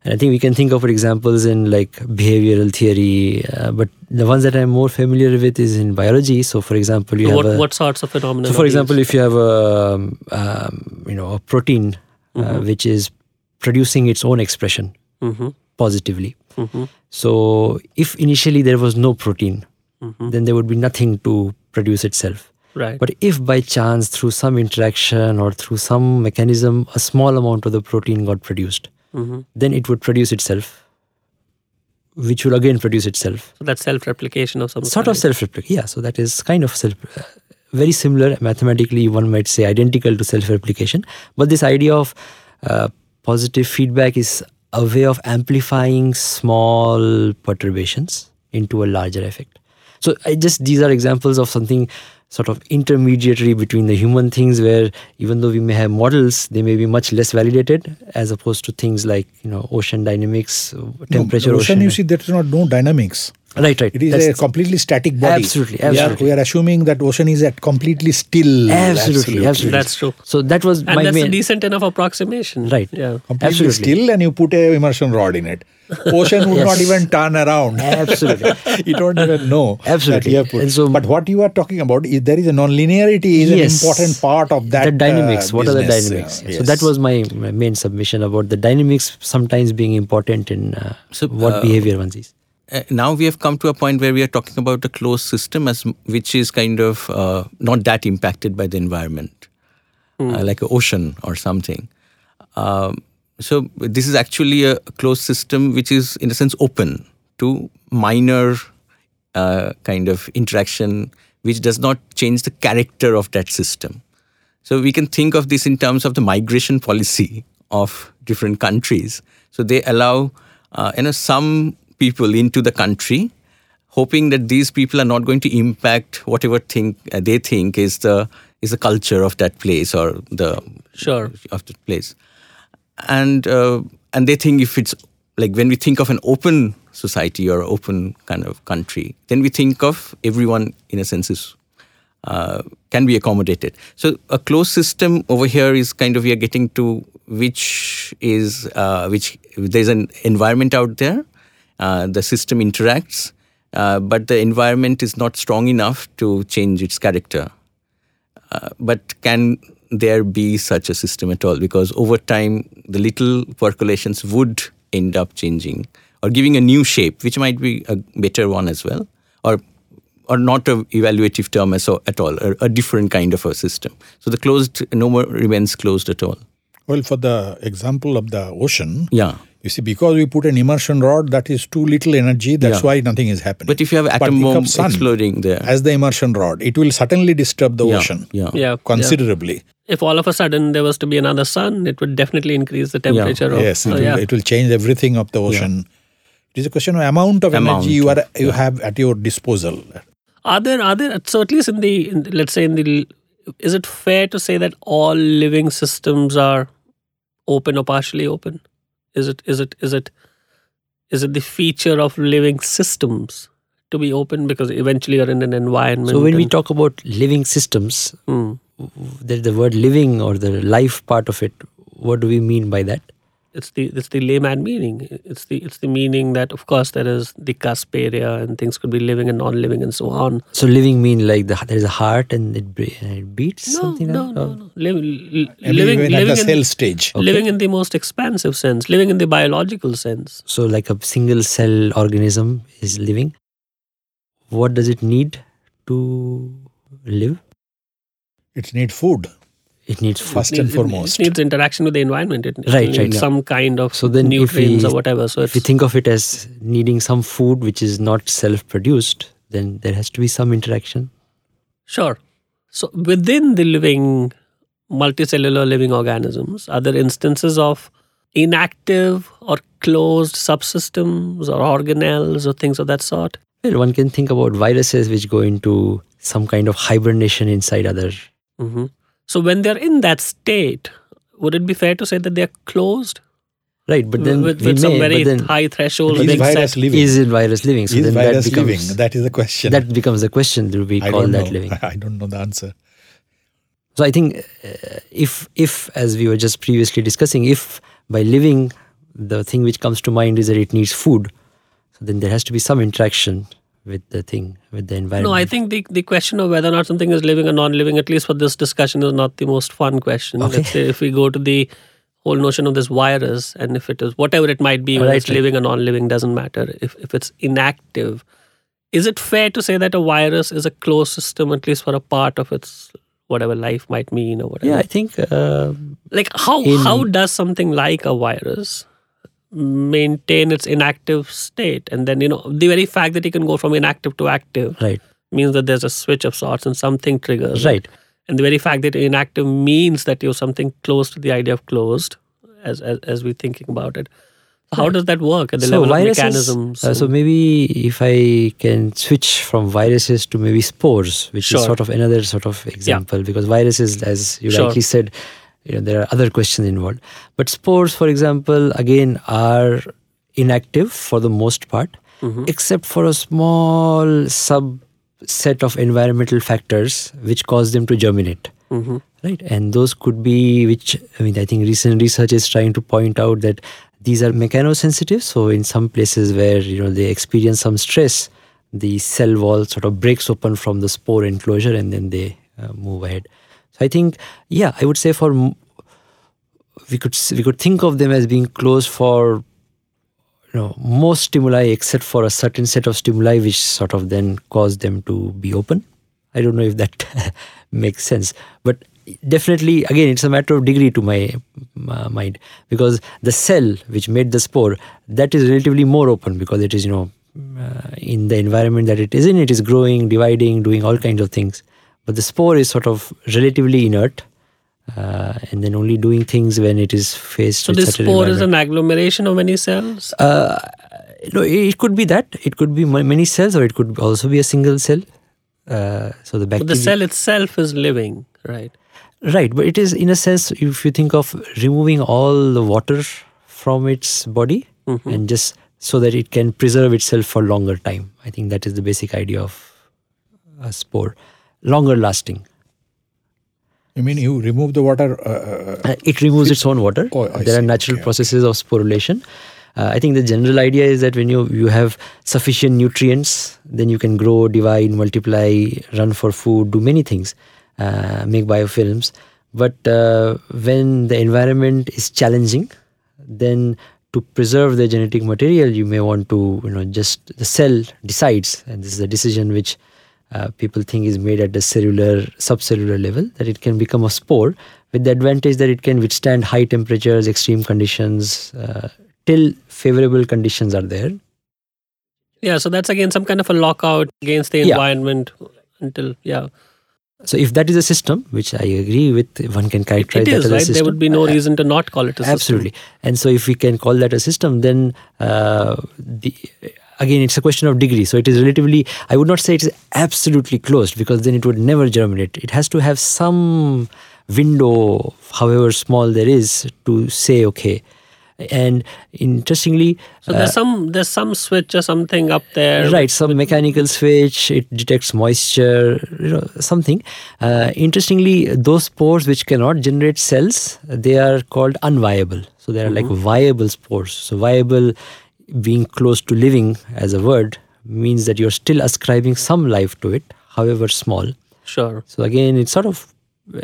and I think we can think of examples in like behavioral theory, uh, but the ones that I'm more familiar with is in biology. So, for example, you so have what, a, what sorts of phenomena? So, for example, if you have a um, um, you know a protein uh, mm-hmm. which is producing its own expression mm-hmm. positively. Mm-hmm. So, if initially there was no protein, mm-hmm. then there would be nothing to produce itself. Right. But if by chance, through some interaction or through some mechanism, a small amount of the protein got produced, mm-hmm. then it would produce itself, which will again produce itself. So that's self-replication of some sort kind. of self-replication. Yeah. So that is kind of self. Uh, very similar mathematically one might say identical to self-replication but this idea of uh, positive feedback is a way of amplifying small perturbations into a larger effect. So I just these are examples of something sort of intermediary between the human things where even though we may have models they may be much less validated as opposed to things like you know ocean dynamics temperature no, ocean, ocean you see there's not no dynamics Right, right. It is That's a completely static body. Absolutely, absolutely. We are, we are assuming that ocean is at completely still. Absolutely, absolutely, absolutely. That's true. So that was and my that's main... a decent enough approximation. Right. Yeah. Completely absolutely. still, and you put a immersion rod in it. Ocean would yes. not even turn around. Absolutely. you don't even know. Absolutely. And so, but what you are talking about is there is a non-linearity is yes, an important part of that. The dynamics. Uh, what business. are the dynamics? yes. So that was my, my, main submission about the dynamics sometimes being important in uh, so, what uh, behavior one sees now we have come to a point where we are talking about a closed system as which is kind of uh, not that impacted by the environment. Mm. uh, like an ocean or something. Um, so this is actually a closed system which is in a sense open to minor uh, kind of interaction which does not change the character of that system. So we can think of this in terms of the migration policy of different countries. So they allow uh, you know some people into the country hoping that these people are not going to impact whatever thing uh, they think is the is the culture of that place or the sure. of the place. And uh, and they think if it's like when we think of an open society or open kind of country then we think of everyone in a sense is uh, can be accommodated. So a closed system over here is kind of we are getting to which is uh, which there's an environment out there the system interacts uh, but the environment is not strong enough to change its character. Uh, but can there be such a system at all? Because over time, the little percolations would end up changing or giving a new shape, which might be a better one as well, or or not a evaluative term as, at all, a, a different kind of a system. So the closed no more remains closed at all. Well, for the example of the ocean, yeah, you see, because we put an immersion rod, that is too little energy. That's Yeah. why nothing is happening. but if you have atom think bomb sun exploding there, as the immersion rod, it will certainly disturb the yeah, ocean yeah, yeah yeah. considerably. if all of a sudden there was to be another sun it would definitely increase the temperature of Yes, it, so, will, yeah. it will change everything of the ocean. It is a question of amount of Amount energy you are of- you have at your disposal. Are there are there so at least in the, in the let's say in the is it fair to say that all living systems are open or partially open? Is it is it is it is it the feature of living systems to be open because eventually you're in an environment? So when we talk about living systems, Hmm. the, the word living or the life part of it, what do we mean by that? It's the it's the layman meaning. It's the it's the meaning that of course there is the cusp area and things could be living and non-living and so on. So living mean like the, there is a heart and it, bre- and it beats No, something no, like no, that? no. Oh. Liv- li- I mean, living even at living the in cell stage. living in the most expansive sense, living in the biological sense. So like a single cell organism is living. What does it need to live? It needs food. It needs food. First and foremost. It needs interaction with the environment. It, it Right, needs right, yeah. some kind of So then if nutrients we- or whatever. So If you think of it as needing some food which is not self-produced, then there has to be some interaction. sure. So within the living multicellular living organisms, are there instances of inactive or closed subsystems or organelles or things of that sort? Well, one can think about viruses which go into some kind of hibernation inside other. hmm So when they're in that state, would it be fair to say that they're closed Right, but then with, with some may, very then high threshold? Is virus set? living? is it virus living? So is then virus that becomes living? That is the question. that becomes the question. Do we I call don't that know. living? I don't know the answer. So I think uh, if if as we were just previously discussing, if by living the thing which comes to mind is that it needs food, so then there has to be some interaction with the thing with the environment. No, I think the, the question of whether or not something is living or non-living, at least for this discussion, is not the most fun question. Okay. Let's say if we go to the whole notion of this virus, and if it is whatever it might be, whether Right, it's living or non-living, doesn't matter. If if it's inactive, is it fair to say that a virus is a closed system, at least for a part of its whatever life might mean or whatever? yeah, I think uh, like how In- how does something like a virus maintain its inactive state. And then you know the very fact that it can go from inactive to active right, means that there's a switch of sorts and something triggers. Right. and the very fact that inactive means that you're something close to the idea of closed as as, as we're thinking about it. How does that work at the so level of mechanisms? uh, so maybe if I can switch from viruses to maybe spores, which Sure. is sort of another sort of example, because viruses, as you Sure. rightly said, you know there are other questions involved. But spores, for example, again are inactive for the most part, Mhm. except for a small subset of environmental factors which cause them to germinate Mhm. right and those could be which i mean i think recent research is trying to point out that these are mechanosensitive so in some places where you know they experience some stress the cell wall sort of breaks open from the spore enclosure and then they uh, move ahead i think yeah i would say for we could we could think of them as being closed for you know most stimuli except for a certain set of stimuli which sort of then cause them to be open. I don't know if that makes sense. But definitely again it's a matter of degree to my uh, mind because the cell which made the spore that is relatively more open because it is you know uh, in the environment that it is in it is growing dividing doing all kinds of things but the spore is sort of relatively inert uh, and then only doing things when it is faced so this spore is an agglomeration of many cells? Uh, no it could be that. It could be many cells or it could also be a single cell. Uh, so the bacteria but the cell itself is living right? Right but it is in a sense if you think of removing all the water from its body mm-hmm. and just so that it can preserve itself for longer time. I think that is the basic idea of a spore longer lasting you mean you remove the water? Uh, uh, uh it removes its own water. Oh, there see. are natural okay. processes of sporulation. Uh, I think the general idea is that when you you have sufficient nutrients, then you can grow, divide, multiply, run for food, do many things, uh, make biofilms. But uh, when the environment is challenging, then to preserve the genetic material, you may want to you know just the cell decides, and this is a decision which uh, people think is made at the cellular subcellular level that it can become a spore with the advantage that it can withstand high temperatures extreme conditions uh, till favorable conditions are there yeah so that's again some kind of a lockout against the environment yeah. until yeah so if that is a system, which I agree with, one can characterize it is, that as a system. There would be no reason to not call it a system. Absolutely. And so if we can call that a system, then uh, the again it's a question of degree so it is relatively i would not say it is absolutely closed because then it would never germinate. It has to have some window however small there is to say okay. And interestingly so there's uh, some there's some switch or something up there right some mechanical switch it detects moisture you know something. Uh, interestingly those spores which cannot generate cells they are called unviable. So they are mm-hmm. like viable spores so viable being close to living as a word means that you're still ascribing some life to it, however small. Sure. So again, it's sort of,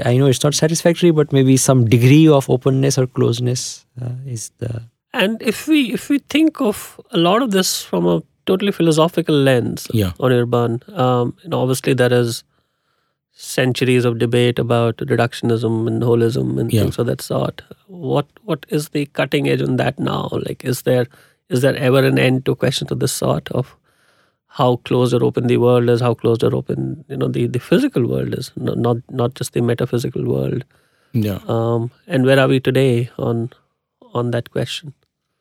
I know it's not satisfactory, but maybe some degree of openness or closeness uh, is the. And if we if we think of a lot of this from a totally philosophical lens yeah. Anirban, um, know, obviously there is centuries of debate about reductionism and holism and yeah. things of that sort. What what is the cutting edge on that now? Like, is there is there ever an end to questions of this sort of how closed or open the world is, how closed or open you know the, the physical world is, not not, not just the metaphysical world. Yeah. Um, and where are we today on on that question?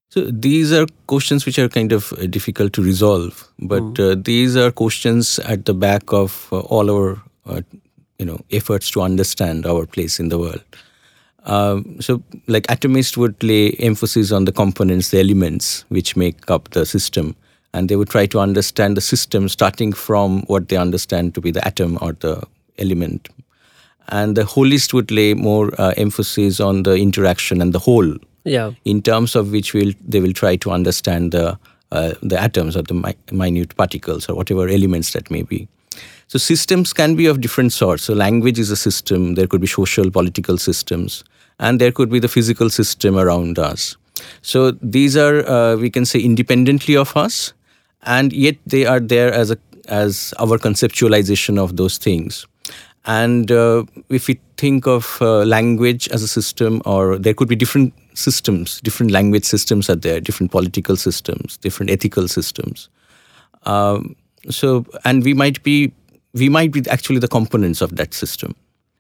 So these are questions which are kind of uh, difficult to resolve, but mm. uh, these are questions at the back of uh, all our uh, you know efforts to understand our place in the world. Um, so, like atomists would lay emphasis on the components, the elements which make up the system, and they would try to understand the system starting from what they understand to be the atom or the element. And the holist would lay more uh, emphasis on the interaction and the whole, yeah. in terms of which will they will try to understand the uh, the atoms or the mi- minute particles or whatever elements that may be. So systems can be of different sorts. So language is a system. There could be social, political systems and there could be the physical system around us. So these are, uh, we can say, independently of us, and yet they are there as a as our conceptualization of those things. And uh, if we think of uh, language as a system, or there could be different systems, different language systems are there, different political systems, different ethical systems. Um, so, and we might be we might be actually the components of that system.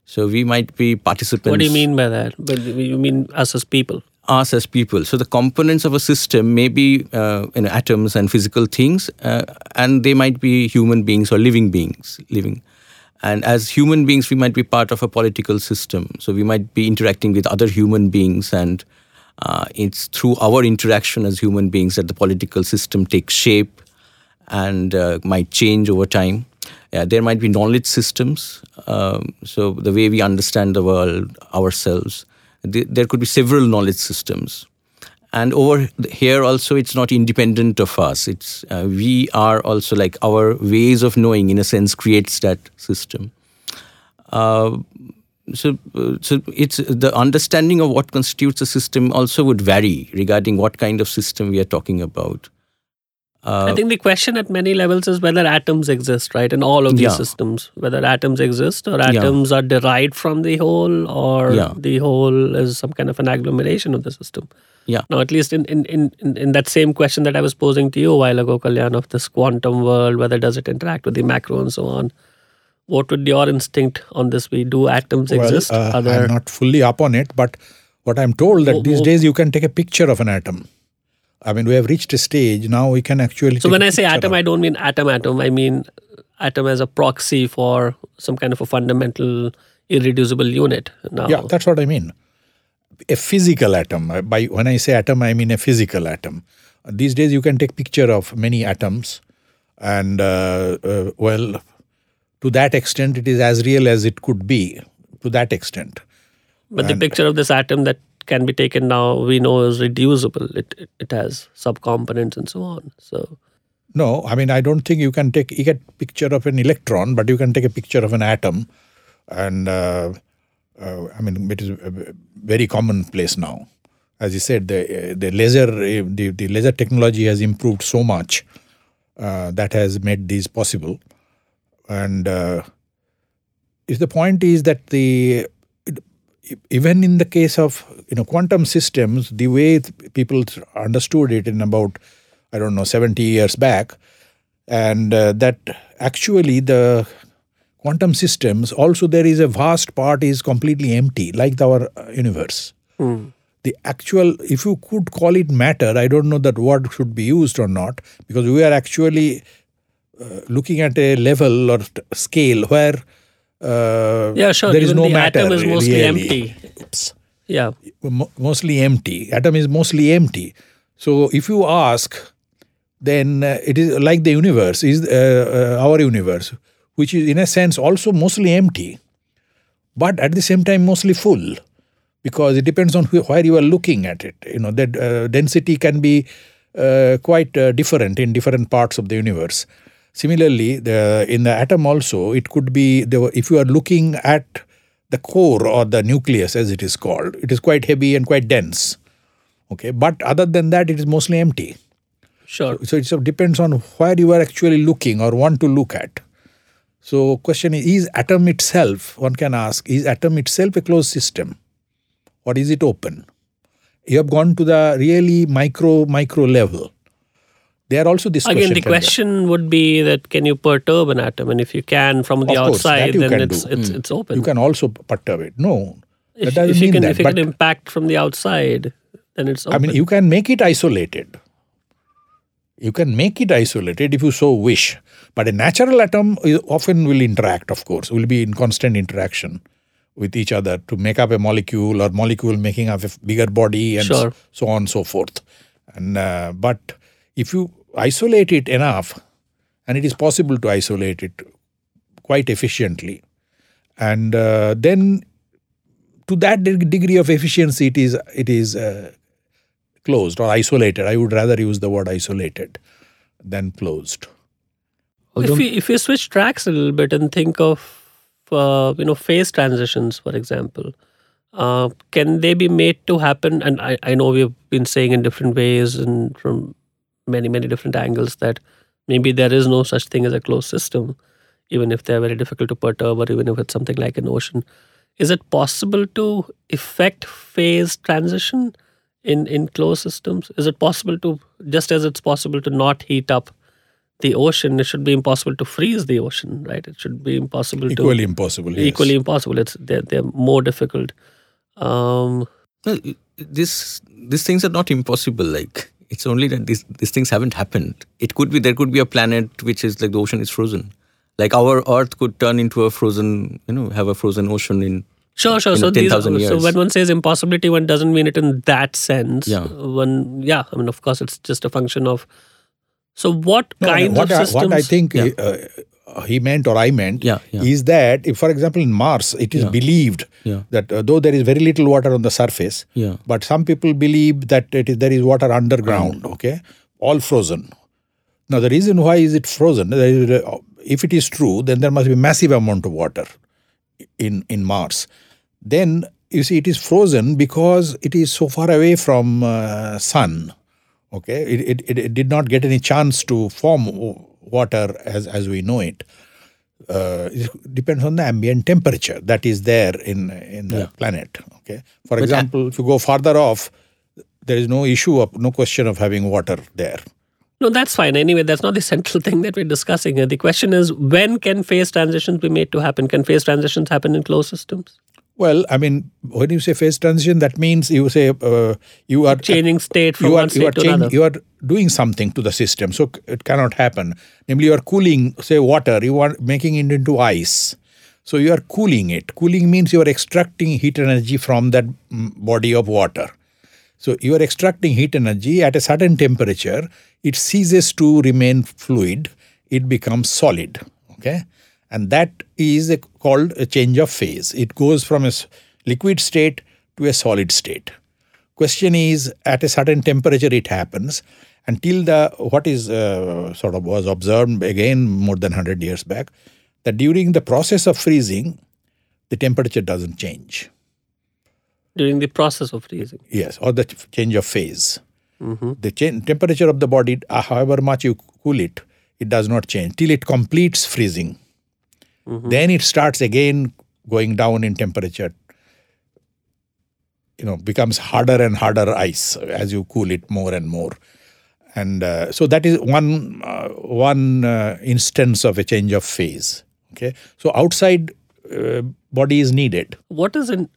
So we might be participants. What do you mean by that? But you mean us as people? Us as people. So the components of a system may be uh, you know, atoms and physical things, uh, and they might be human beings or living beings living. And as human beings, we might be part of a political system. So we might be interacting with other human beings, and uh, it's through our interaction as human beings that the political system takes shape and uh, might change over time. Yeah, there might be knowledge systems. Um, so the way we understand the world ourselves, th- there could be several knowledge systems. And over here also, it's not independent of us. It's uh, we are also like our ways of knowing, in a sense, creates that system. Uh, so, so it's the understanding of what constitutes a system also would vary regarding what kind of system we are talking about. Uh, I think the question at many levels is whether atoms exist, right, in all of these Yeah. systems. Whether atoms exist or atoms are derived from the whole or Yeah. the whole is some kind of an agglomeration of the system. Yeah. Now, at least in, in, in, in, in that same question that I was posing to you a while ago, Kalyan, of this quantum world, whether does it interact with the macro and so on, what would your instinct on this be? Do atoms exist? Uh, Are there- I'm not fully up on it, but what I'm told that Wo- these wo- days you can take a picture of an atom. I mean, we have reached a stage now we can actually. So when I say atom, of- I don't mean atom atom. I mean atom as a proxy for some kind of a fundamental irreducible unit. Now, yeah, that's what I mean. A physical atom. Uh, By when I say atom, I mean a physical atom. These days you can take picture of many atoms, and uh, uh, well, to that extent, it is as real as it could be. To that extent, but the picture of this atom that can be taken now, we know is reducible. It it, has subcomponents and so on. So No, I mean I don't think you can take you get picture of an electron, but you can take a picture of an atom, and uh, uh, I mean it is very commonplace now. As you said, the the laser the, the laser technology has improved so much uh, that has made these possible, and uh, if the point is that the even in the case of you know quantum systems, the way people understood it in about I don't know seventy years back, and uh, that actually the quantum systems also there is a vast part is completely empty, like our uh, universe. The actual, if you could call it matter, I don't know that word should be used or not, because we are actually uh, looking at a level or scale where uh, yeah, sure. there is even no the matter. atom is mostly really. empty. Yeah. mo- mostly empty. Atom is mostly empty. So if you ask, then uh, it is like the universe is uh, uh, our universe, which is in a sense also mostly empty, but at the same time mostly full, because it depends on wh- where you are looking at it. You know that uh, density can be uh, quite uh, different in different parts of the universe. Similarly, the in the atom also it could be the, if you are looking at the core or the nucleus as it is called, it is quite heavy and quite dense. Okay, but other than that, it is mostly empty. Sure. So it sort of depends on where you are actually looking or want to look at. So question is, is atom itself, one can ask, is atom itself a closed system? Or is it open? You have gone to the really micro, micro level. There also this Again, the question would be that can you perturb an atom, and if you can from the course, outside, then can it's do. it's it's open. You can also perturb it. No, that if, if you can that. if you can impact from the outside, then it's open. I mean, you can make it isolated. You can make it isolated if you so wish. But a natural atom is, often will interact, of course, will be in constant interaction with each other to make up a molecule or molecule making up a bigger body and Sure. so on and so forth. And uh, but if you isolate it enough, and it is possible to isolate it quite efficiently, and uh, then to that degree of efficiency, it is it is uh, closed or isolated. I would rather use the word isolated than closed. if we if we switch tracks a little bit and think of uh, you know phase transitions, for example, uh, can they be made to happen? And I, I know we've been saying in different ways and from many many different angles that maybe there is no such thing as a closed system, even if they're very difficult to perturb, or even if it's something like an ocean. Is it possible to effect phase transition in in closed systems? Is it possible to just as it's possible to not heat up the ocean, it should be impossible to freeze the ocean, right? It should be impossible Equally to impossible. Yes. equally impossible. It's they're they're more difficult. Um, No, this these things are not impossible. Like it's only that these these things haven't happened. It could be there could be a planet which is like the ocean is frozen. Like our Earth could turn into a frozen, you know, have a frozen ocean in sure, sure. In So these, 10,000 so when one says impossibility, one doesn't mean it in that sense. Yeah. One, yeah. I mean, of course, it's just a function of. So what No, no, what, of I, systems? what I think Yeah. uh, he meant or I meant Yeah, yeah. is that, if, for example, in Mars, it is Yeah. believed that uh, though there is very little water on the surface, but some people believe that it is, there is water underground, Mm. okay, all frozen. Now, the reason why is it frozen? there is, uh, If it is true, then there must be massive amount of water in, in Mars. Then, you see, it is frozen because it is so far away from uh, sun Okay, it, it, it did not get any chance to form water as, as we know it. Uh, it depends on the ambient temperature that is there in in the yeah. planet. Okay, for but example, if you go farther off, there is no issue of no question of having water there. No, that's fine. Anyway, that's not the central thing that we're discussing here. The question is when can phase transitions be made to happen? Can phase transitions happen in closed systems? Well, I mean, when you say phase transition, that means you say uh, you are changing state from you are, one state you are to change, another. You are doing something to the system, so it cannot happen. Namely, you are cooling, say, water. You are making it into ice. So you are cooling it. Cooling means you are extracting heat energy from that mm, body of water. So you are extracting heat energy at a certain temperature. It ceases to remain fluid. It becomes solid. Okay and that is a, called a change of phase. It goes from a liquid state to a solid state. Question is, at a certain temperature it happens until the what is uh, sort of was observed again more than 100 years back that during the process of freezing the temperature doesn't change during the process of freezing yes or the change of phase mm-hmm. the temperature of the body uh, however much you cool it it does not change till it completes freezing Mm-hmm. Then it starts again going down in temperature. You know, becomes harder and harder ice as you cool it more and more. And uh, so that is one uh, one uh, instance of a change of phase. Okay, so outside uh, body is needed. What is in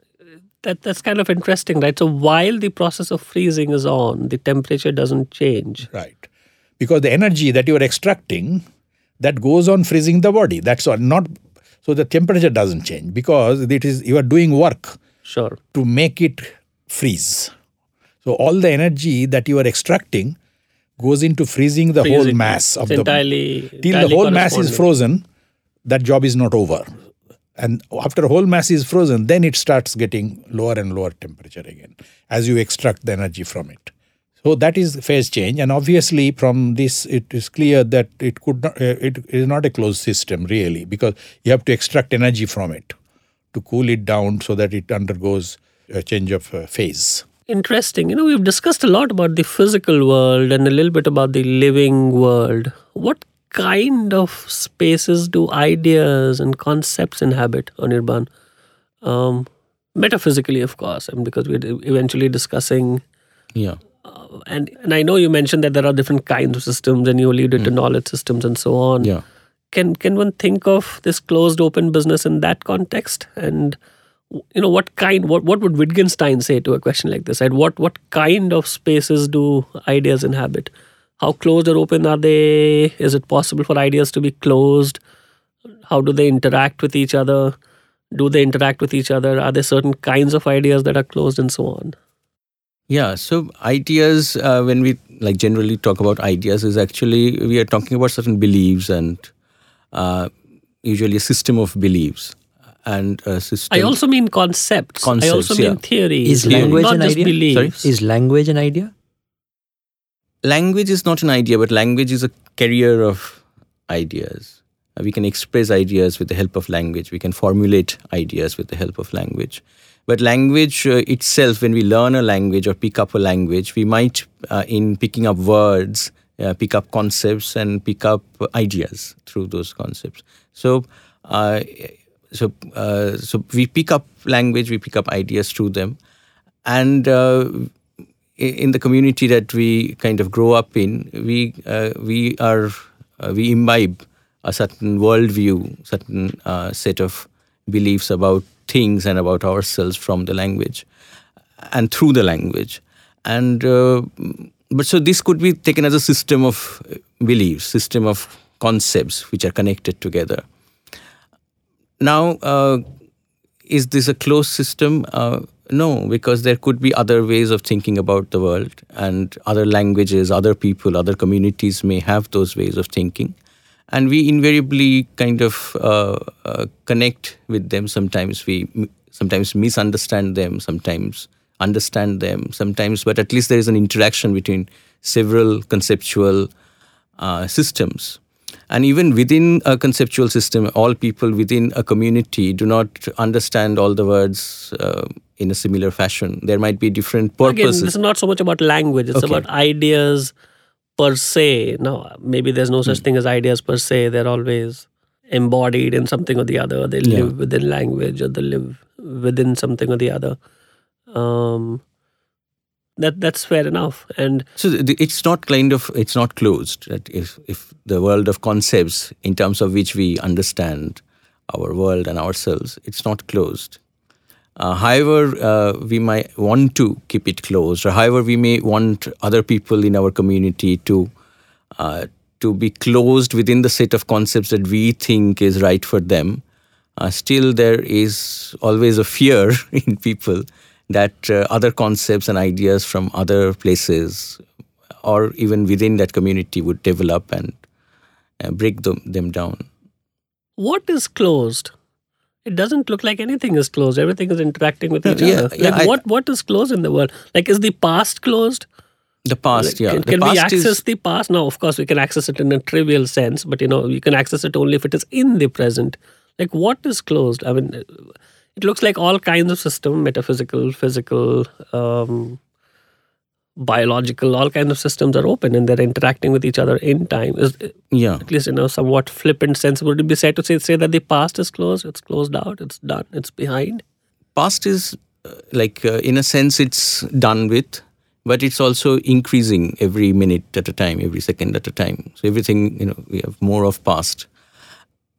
that? That's kind of interesting, right? So while the process of freezing is on, the temperature doesn't change. Right, because the energy that you are extracting that goes on freezing the body. That's all. Not so the temperature doesn't change because it is you are doing work sure to make it freeze. So all the energy that you are extracting goes into freezing the freezing. whole mass of it's the entirely till entirely the whole mass is frozen. That job is not over, and after whole mass is frozen, then it starts getting lower and lower temperature again as you extract the energy from it. So that is phase change, and obviously from this it is clear that it could not, uh, it is not a closed system really because you have to extract energy from it to cool it down so that it undergoes a change of uh, phase. Interesting. You know, we've discussed a lot about the physical world and a little bit about the living world. What kind of spaces do ideas and concepts inhabit, Anirban? Um, metaphysically, of course, and because we're eventually discussing yeah and and I know you mentioned that there are different kinds of systems, and you alluded mm. to knowledge systems and so on. Yeah. Can can one think of this closed open business in that context? And you know what kind what what would Wittgenstein say to a question like this? And what what kind of spaces do ideas inhabit? How closed or open are they? Is it possible for ideas to be closed? How do they interact with each other? Do they interact with each other? Are there certain kinds of ideas that are closed and so on? Yeah, so ideas, uh, when we like generally talk about ideas, is actually we are talking about certain beliefs and uh, usually a system of beliefs and a system. I also mean concepts. concepts I also yeah. mean theories. Is language not an just idea? Beliefs. Sorry? Is language an idea? Language is not an idea, but language is a carrier of ideas. Uh, we can express ideas with the help of language. We can formulate ideas with the help of language. But language uh, itself, when we learn a language or pick up a language, we might, uh, in picking up words, uh, pick up concepts and pick up ideas through those concepts. So, uh, so, uh, so we pick up language, we pick up ideas through them, and uh, in the community that we kind of grow up in, we we are we imbibe a certain worldview, certain set of beliefs about things and about ourselves from the language and through the language. And uh, but so this could be taken as a system of beliefs, system of concepts which are connected together. Now, uh, is this a closed system? Uh, no, because there could be other ways of thinking about the world, and other languages, other people, other communities may have those ways of thinking and we invariably kind of uh, uh, connect with them sometimes we sometimes misunderstand them sometimes understand them sometimes but at least there is an interaction between several conceptual uh, systems and even within a conceptual system, all people within a community do not understand all the words uh, in a similar fashion. There might be different purposes. Again, is not so much about language, it's okay. about ideas per se. No, maybe there's no such mm. thing as ideas per se. They're always embodied in something or the other. They yeah. live within language or they live within something or the other. Um, that that's fair enough and so the, it's not kind of it's not closed that if if the world of concepts in terms of which we understand our world and ourselves it's not closed uh, however uh, we might want to keep it closed or however we may want other people in our community to uh, to be closed within the set of concepts that we think is right for them uh, still there is always a fear in people that uh, other concepts and ideas from other places or even within that community would develop and uh, break them, them down. What is closed? It doesn't look like anything is closed. Everything is interacting with each yeah, other. Yeah, like I, what what is closed in the world? Like is the past closed? The past, like, yeah. Can, can past we access is... the past? Now, of course, we can access it in a trivial sense, but you know, you can access it only if it is in the present. Like, what is closed? I mean, it looks like all kinds of system metaphysical physical um, biological all kinds of systems are open and they're interacting with each other in time. Is yeah. at least in a somewhat flippant sense would it be said to say, say that the past is closed? It's closed out. It's done. It's behind. Past is uh, like uh, in a sense it's done with but it's also increasing every minute at a time every second at a time. So everything you know we have more of past.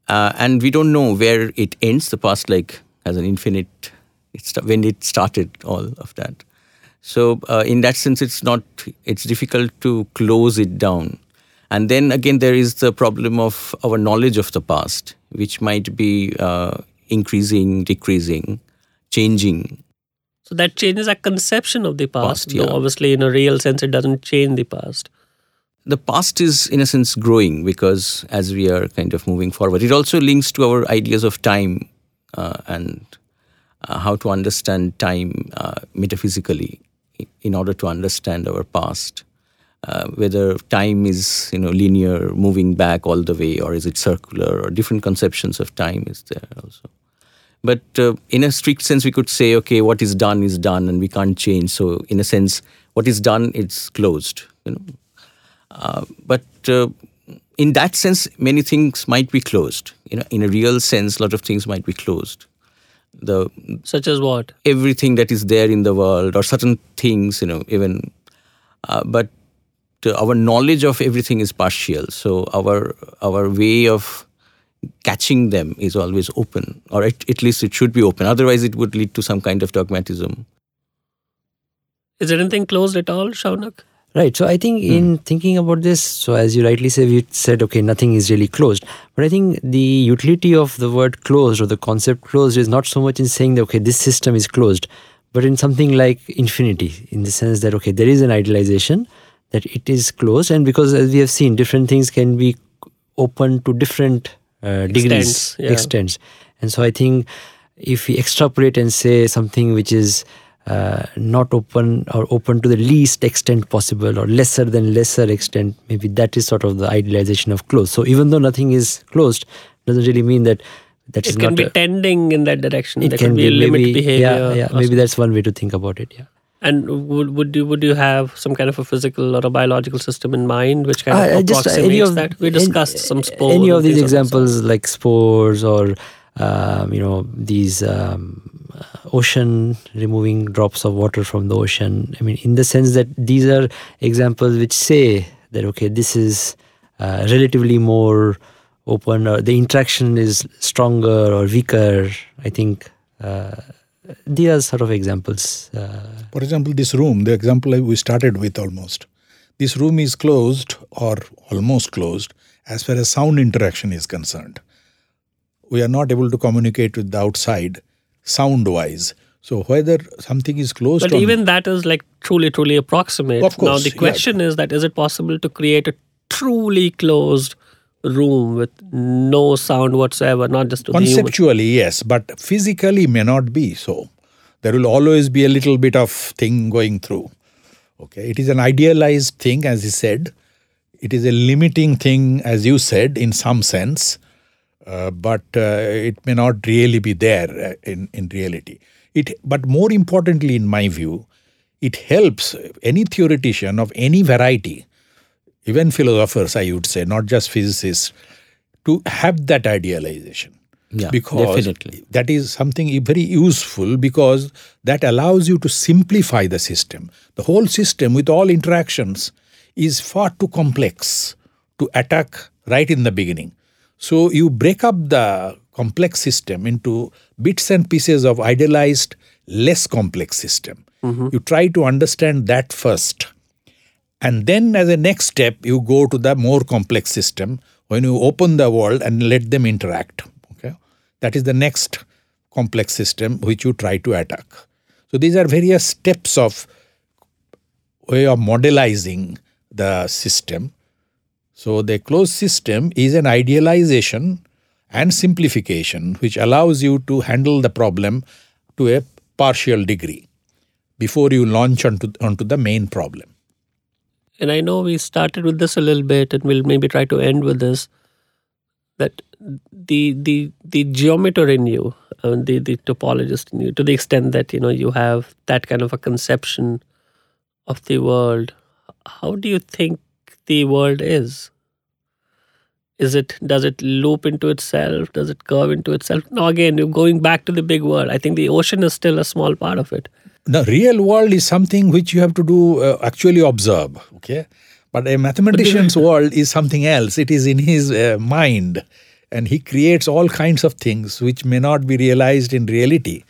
Uh, and we don't know where it ends. The past like has an infinite it's when it started all of that so uh, in that sense it's not it's difficult to close it down. And then again there is the problem of our knowledge of the past which might be uh, increasing decreasing changing. So that changes our conception of the past, past yeah. obviously in a real sense it doesn't change the past. The past is in a sense growing because as we are kind of moving forward it also links to our ideas of time uh, and uh, how to understand time uh, metaphysically in order to understand our past. Uh, whether time is you know linear, moving back all the way, or is it circular, or different conceptions of time is there also. But uh, in a strict sense, we could say, okay, what is done is done, and we can't change. So, in a sense, what is done, it's closed. You know, uh, but in that sense, many things might be closed. You know, in a real sense, a lot of things might be closed. The such as what everything that is there in the world, or certain things, you know, even. Uh, but uh, our knowledge of everything is partial, so our our way of catching them is always open, or at, at least it should be open. Otherwise, it would lead to some kind of dogmatism. Is there anything closed at all, Shaunak? Right. So I think mm. in thinking about this, so as you rightly said, you said, okay, nothing is really closed. But I think the utility of the word closed or the concept closed is not so much in saying that, okay, this system is closed, but in something like infinity, in the sense that, okay, there is an idealization that it is closed. And because as we have seen, different things can be open to different uh, degrees, extents, yeah. extents. And so I think if we extrapolate and say something which is uh, not open or open to the least extent possible or lesser than lesser extent. Maybe that is sort of the idealization of closed so even though nothing is closed doesn't really mean that that's it can be a, tending in that direction. It there can be, be limit maybe, behavior yeah, yeah maybe that's one way to think about it yeah. And would would you would you have some kind of a physical or a biological system in mind which kind of uh, approximates just, any of, that? We discussed any, some spores. Any of these examples, like spores or um, you know these um, ocean removing drops of water from the ocean. I mean in the sense that these are examples which say that okay this is uh, relatively more open or the interaction is stronger or weaker i think uh, these are sort of examples uh, for example this room the example we started with almost. This room is closed or almost closed as far as sound interaction is concerned. We are not able to communicate with the outside sound wise. So whether something is closed, but even that is like truly, truly approximate. Of course, now the question yeah. is that is it possible to create a truly closed room with no sound whatsoever, not just to conceptually, yes, but physically may not be so. There will always be a little bit of thing going through. Okay, it is an idealized thing, as he said. it is a limiting thing, as you said, in some sense, uh, but uh, it may not really be there uh, in, in reality. It, but more importantly, in my view, it helps any theoretician of any variety, even philosophers, I would say, not just physicists, to have that idealization. Yeah, because definitely. that is something very useful because that allows you to simplify the system. The whole system with all interactions is far too complex to attack right in the beginning. So you break up the complex system into bits and pieces of idealized, less complex system. Mm-hmm. You try to understand that first. And then, as a next step, you go to the more complex system when you open the world and let them interact. Okay, that is the next complex system which you try to attack. So these are various steps of way of modelizing the system. So the closed system is an idealization and simplification which allows you to handle the problem to a partial degree before you launch onto, onto the main problem. And I know we started with this a little bit and we'll maybe try to end with this that the the the geometer in you uh, the the topologist in you to the extent that you know you have that kind of a conception of the world how do you think the world is? Is it does it loop into itself? Does it curve into itself? Now again, you're going back to the big world. I think the ocean is still a small part of it. The real world is something which you have to do uh, actually observe. Okay, but a mathematician's but world is something else. It is in his uh, mind, and he creates all kinds of things which may not be realized in reality.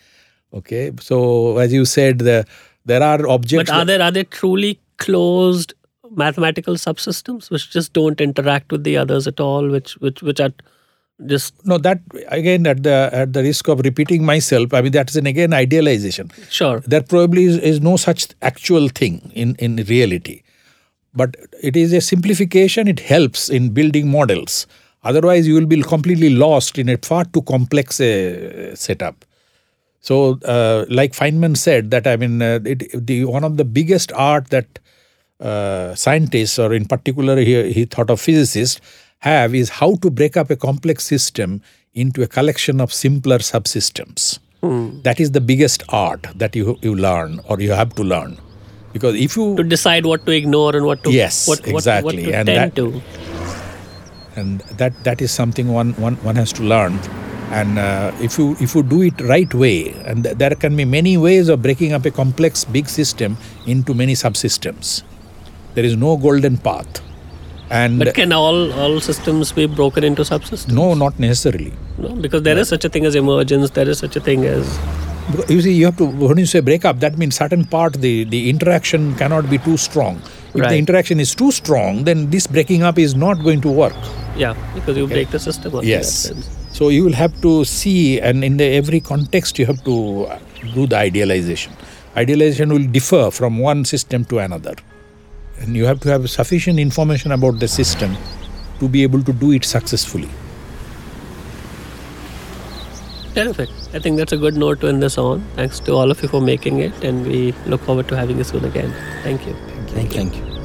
Okay, so as you said, the there are objects. But are there are they truly closed mathematical subsystems which just don't interact with the others at all which which which are just no that again at the at the risk of repeating myself i mean that is an again idealization. Sure. There probably is, is no such actual thing in in reality. But it is a simplification. It helps in building models. Otherwise you will be completely lost in a far too complex uh, setup. So uh, like feynman said that i mean uh, it, the one of the biggest art that uh, scientists, or in particular, he, he thought of physicists, have is how to break up a complex system into a collection of simpler subsystems. Hmm. That is the biggest art that you you learn or you have to learn, because if you to decide what to ignore and what to yes what, exactly what, what to and that, to. and that that is something one one, one has to learn and uh, if you if you do it right way and th- there can be many ways of breaking up a complex big system into many subsystems there is no golden path. And but can all all systems be broken into subsystems? No, not necessarily. No, because there no. is such a thing as emergence. There is such a thing as you see, you have to when you say break up, that means certain part the the interaction cannot be too strong. If right. the interaction is too strong, then this breaking up is not going to work. Yeah, because you okay. break the system. Yes. So you will have to see, and in the every context, you have to do the idealization. Idealization will differ from one system to another. And you have to have sufficient information about the system to be able to do it successfully. Terrific. I think that's a good note to end this on. Thanks to all of you for making it, and we look forward to having you soon again. Thank you. Thank you. Thank you.